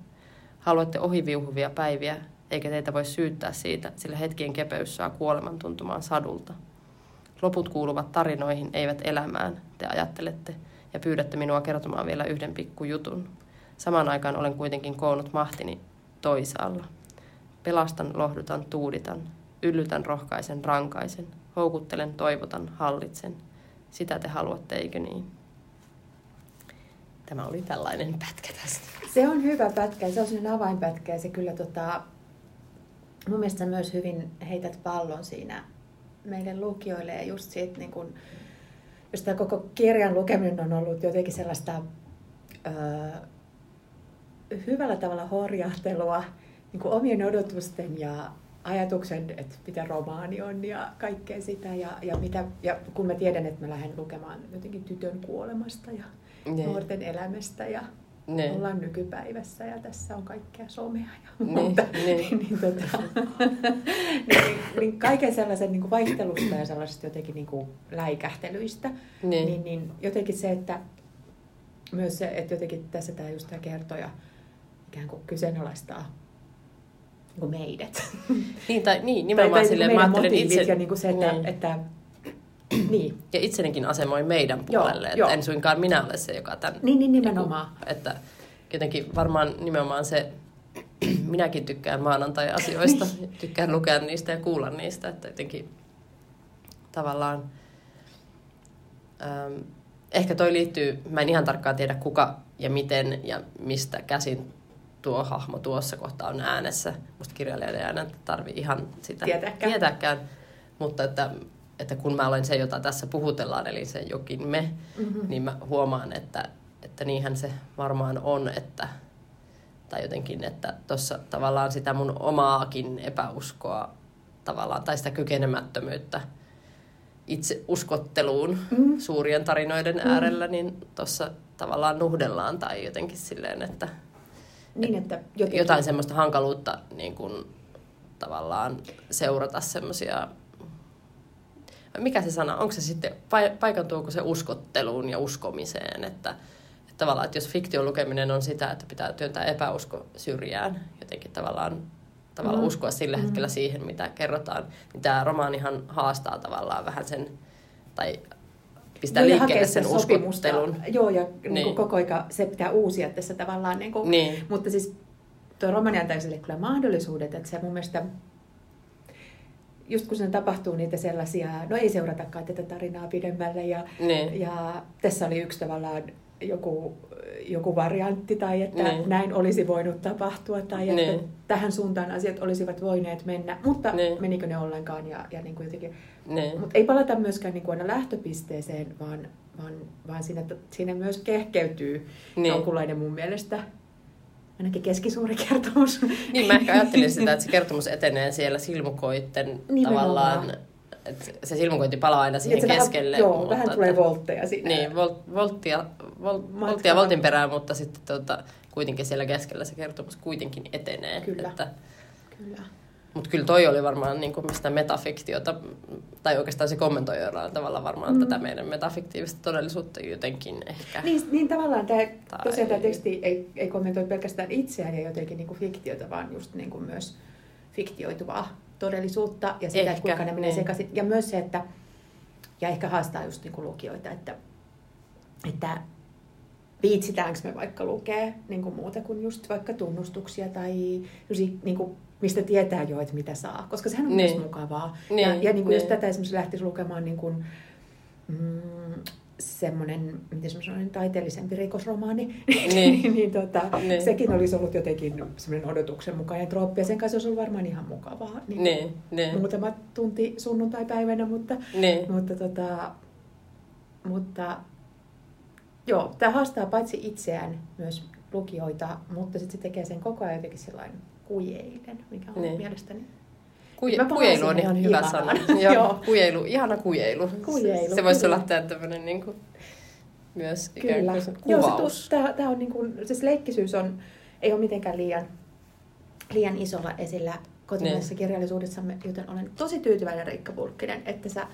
Haluatte ohiviuhuvia päiviä, eikä teitä voi syyttää siitä, sillä hetkien kepeys saa kuoleman tuntumaan sadulta. Loput kuuluvat tarinoihin, eivät elämään, te ajattelette, ja pyydätte minua kertomaan vielä yhden pikkujutun. Samaan aikaan olen kuitenkin koonnut mahtini toisaalla. Pelastan, lohdutan, tuuditan, yllytän, rohkaisen, rankaisen, houkuttelen, toivotan, hallitsen. Sitä te haluatte, eikö niin? Tämä oli tällainen pätkä tästä. Se on hyvä pätkä, se on sellainen avainpätkä ja se kyllä tota, mun mielestä myös hyvin heität pallon siinä meille lukijoille ja just siitä, niin kun, jos tämä koko kirjan lukeminen on ollut jotenkin sellaista öö, hyvällä tavalla horjahtelua niin kuin omien odotusten ja ajatuksen, että mitä romaani on ja kaikkea sitä. Ja, ja, mitä, ja kun mä tiedän, että mä lähden lukemaan jotenkin tytön kuolemasta ja ne. nuorten elämästä ja ne. ollaan nykypäivässä ja tässä on kaikkea somea ja ne. muuta. Ne. niin, niin, tota, niin, niin kaiken sellaisen niin kuin vaihtelusta ja sellaisesta jotenkin niin kuin läikähtelyistä, ne. niin, niin jotenkin se, että myös se, että jotenkin tässä tämä just tämä kertoja ikään kuin kyseenalaistaa niin kuin meidät. Niin, tai niin, nimenomaan tai, tai silleen, mä ajattelen itse... Ja niin kuin se, että, niin. että niin. Ja itsenikin asemoin meidän puolelle, joo, että joo. en suinkaan minä ole se, joka tämän... Niin, niin nimenomaan. Niin kuin, että jotenkin varmaan nimenomaan se, minäkin tykkään maanantai-asioista, niin. tykkään lukea niistä ja kuulla niistä, että jotenkin tavallaan... Ähm, ehkä toi liittyy, mä en ihan tarkkaan tiedä kuka ja miten ja mistä käsin tuo hahmo tuossa kohtaa on äänessä. Musta kirjailijan äänen tarvi ihan sitä tietääkään. tietääkään. Mutta että, että kun mä olen se, jota tässä puhutellaan, eli se jokin me, mm-hmm. niin mä huomaan, että, että niinhän se varmaan on, että tai jotenkin, että tuossa tavallaan sitä mun omaakin epäuskoa tavallaan, tai sitä kykenemättömyyttä itse uskotteluun mm. suurien tarinoiden mm. äärellä, niin tuossa tavallaan nuhdellaan tai jotenkin silleen, että, niin, että jotenkin... jotain semmoista hankaluutta niin kuin, tavallaan seurata semmoisia mikä se sana, onko se sitten, paikantuuko se uskotteluun ja uskomiseen, että, että tavallaan, että jos fiktion lukeminen on sitä, että pitää työntää epäusko syrjään, jotenkin tavallaan, tavallaan mm. uskoa sillä mm. hetkellä siihen, mitä kerrotaan, niin tämä romaanihan haastaa tavallaan vähän sen, tai pistää no, liikkeelle sen uskottelun. Joo, ja niin. Niin koko aika se pitää uusia tässä tavallaan. Niin kuin, niin. Mutta siis tuo romani antaa sille kyllä mahdollisuudet, että se mun mielestä just kun siinä tapahtuu niitä sellaisia, no ei seuratakaan tätä tarinaa pidemmälle ja, niin. ja tässä oli yksi tavallaan joku, joku variantti tai että niin. näin olisi voinut tapahtua tai niin. että tähän suuntaan asiat olisivat voineet mennä, mutta niin. menikö ne ollenkaan ja, ja niin kuin jotenkin. Niin. Mutta ei palata myöskään niin kuin aina lähtöpisteeseen, vaan, vaan, vaan siinä, siinä myös kehkeytyy niin. jonkunlainen mun mielestä ainakin keskisuuri kertomus. Niin, mä ehkä ajattelin sitä, että se kertomus etenee siellä silmukoitten tavallaan että se silmukointi palaa aina siihen niin, keskelle. Vähän, joo, mutta vähän tulee voltteja siinä. Niin, volt, volttia, vol, volttia voltin perään, mutta sitten tuota, kuitenkin siellä keskellä se kertomus kuitenkin etenee. Kyllä, että, kyllä. Mutta kyllä toi oli varmaan niin kuin mistä metafiktiota, tai oikeastaan se kommentoi jollain tavalla varmaan mm. tätä meidän metafiktiivista todellisuutta jotenkin ehkä. Niin, niin tavallaan tämä, tai... tosiaan tämä teksti ei, ei kommentoi pelkästään itseään ja jotenkin niin kuin fiktiota, vaan just niin kuin myös fiktioituvaa todellisuutta ja sitä, Ehkä, että kuinka ne menee niin. sekaisin. Ja myös se, että, ja ehkä haastaa just niin kuin lukijoita, että, että viitsitäänkö me vaikka lukea niin kuin muuta kuin just vaikka tunnustuksia tai niin kuin, mistä tietää jo, että mitä saa. Koska sehän on niin. myös mukavaa. Niin. Ja, ja niin kuin niin. jos tätä esimerkiksi lähtisi lukemaan niin kuin, mm, semmoinen, miten mä sanoin, taiteellisempi rikosromaani, niin, niin, tota, niin. sekin olisi ollut jotenkin semmoinen odotuksen mukainen trooppi, ja sen kanssa olisi ollut varmaan ihan mukavaa. Niin, niin, niin. Muutama tunti sunnuntai-päivänä, mutta, niin. mutta, tota, mutta joo, tämä haastaa paitsi itseään myös lukijoita, mutta sitten se tekee sen koko ajan jotenkin sellainen kujeiden, mikä on niin. mielestäni Kuje, kujeilu on ihan hyvä sana. Joo, Joo. Kujeilu, ihana kujeilu. kujeilu se voisi olla tämmöinen niin kuin, myös Kyllä. kuvaus. Joo, se, tämä on niin kuin, siis leikkisyys on, ei ole mitenkään liian, liian isolla esillä kotimaisessa niin. kirjallisuudessamme, joten olen tosi tyytyväinen Riikka Pulkkinen, että sä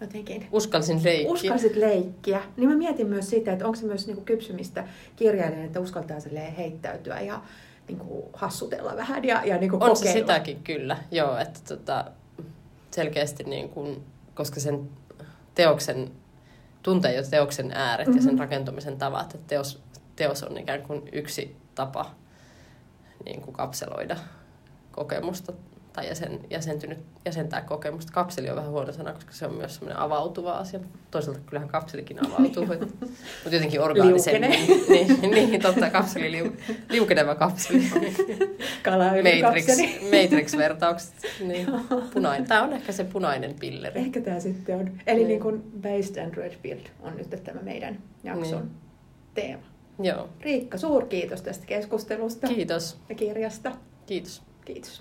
jotenkin Uskalsin leikkiä. uskalsit leikkiä. Niin mä mietin myös sitä, että onko se myös niinku kypsymistä kirjailijan, että uskaltaa heittäytyä ja niinku hassutella vähän ja, ja niinku On kokeilla. se sitäkin kyllä, joo, että tota, selkeästi niin kuin, koska sen teoksen, tuntee jo teoksen ääret mm-hmm. ja sen Mhm. rakentumisen tavat, että teos, teos on ikään kuin yksi tapa niin kuin kapseloida kokemusta tai jäsen, jäsentynyt, jäsentää kokemusta. Kapseli on vähän huono sana, koska se on myös semmoinen avautuva asia. Toisaalta kyllähän kapselikin avautuu, mutta jotenkin orgaanisemmin. niin, niin, totta, kapseli, liu, liukeneva kapseli. Matrix, Kalaöljykapseli. Matrix-vertaukset. Niin. Punainen. Tämä on ehkä se punainen pilleri. Ehkä tämä sitten on. Eli Niin. niin kuin Based and Red Pill on nyt tämä meidän jakson Niin. teema. Joo. Riikka, suurkiitos tästä keskustelusta Kiitos. ja kirjasta. Kiitos. Kiitos.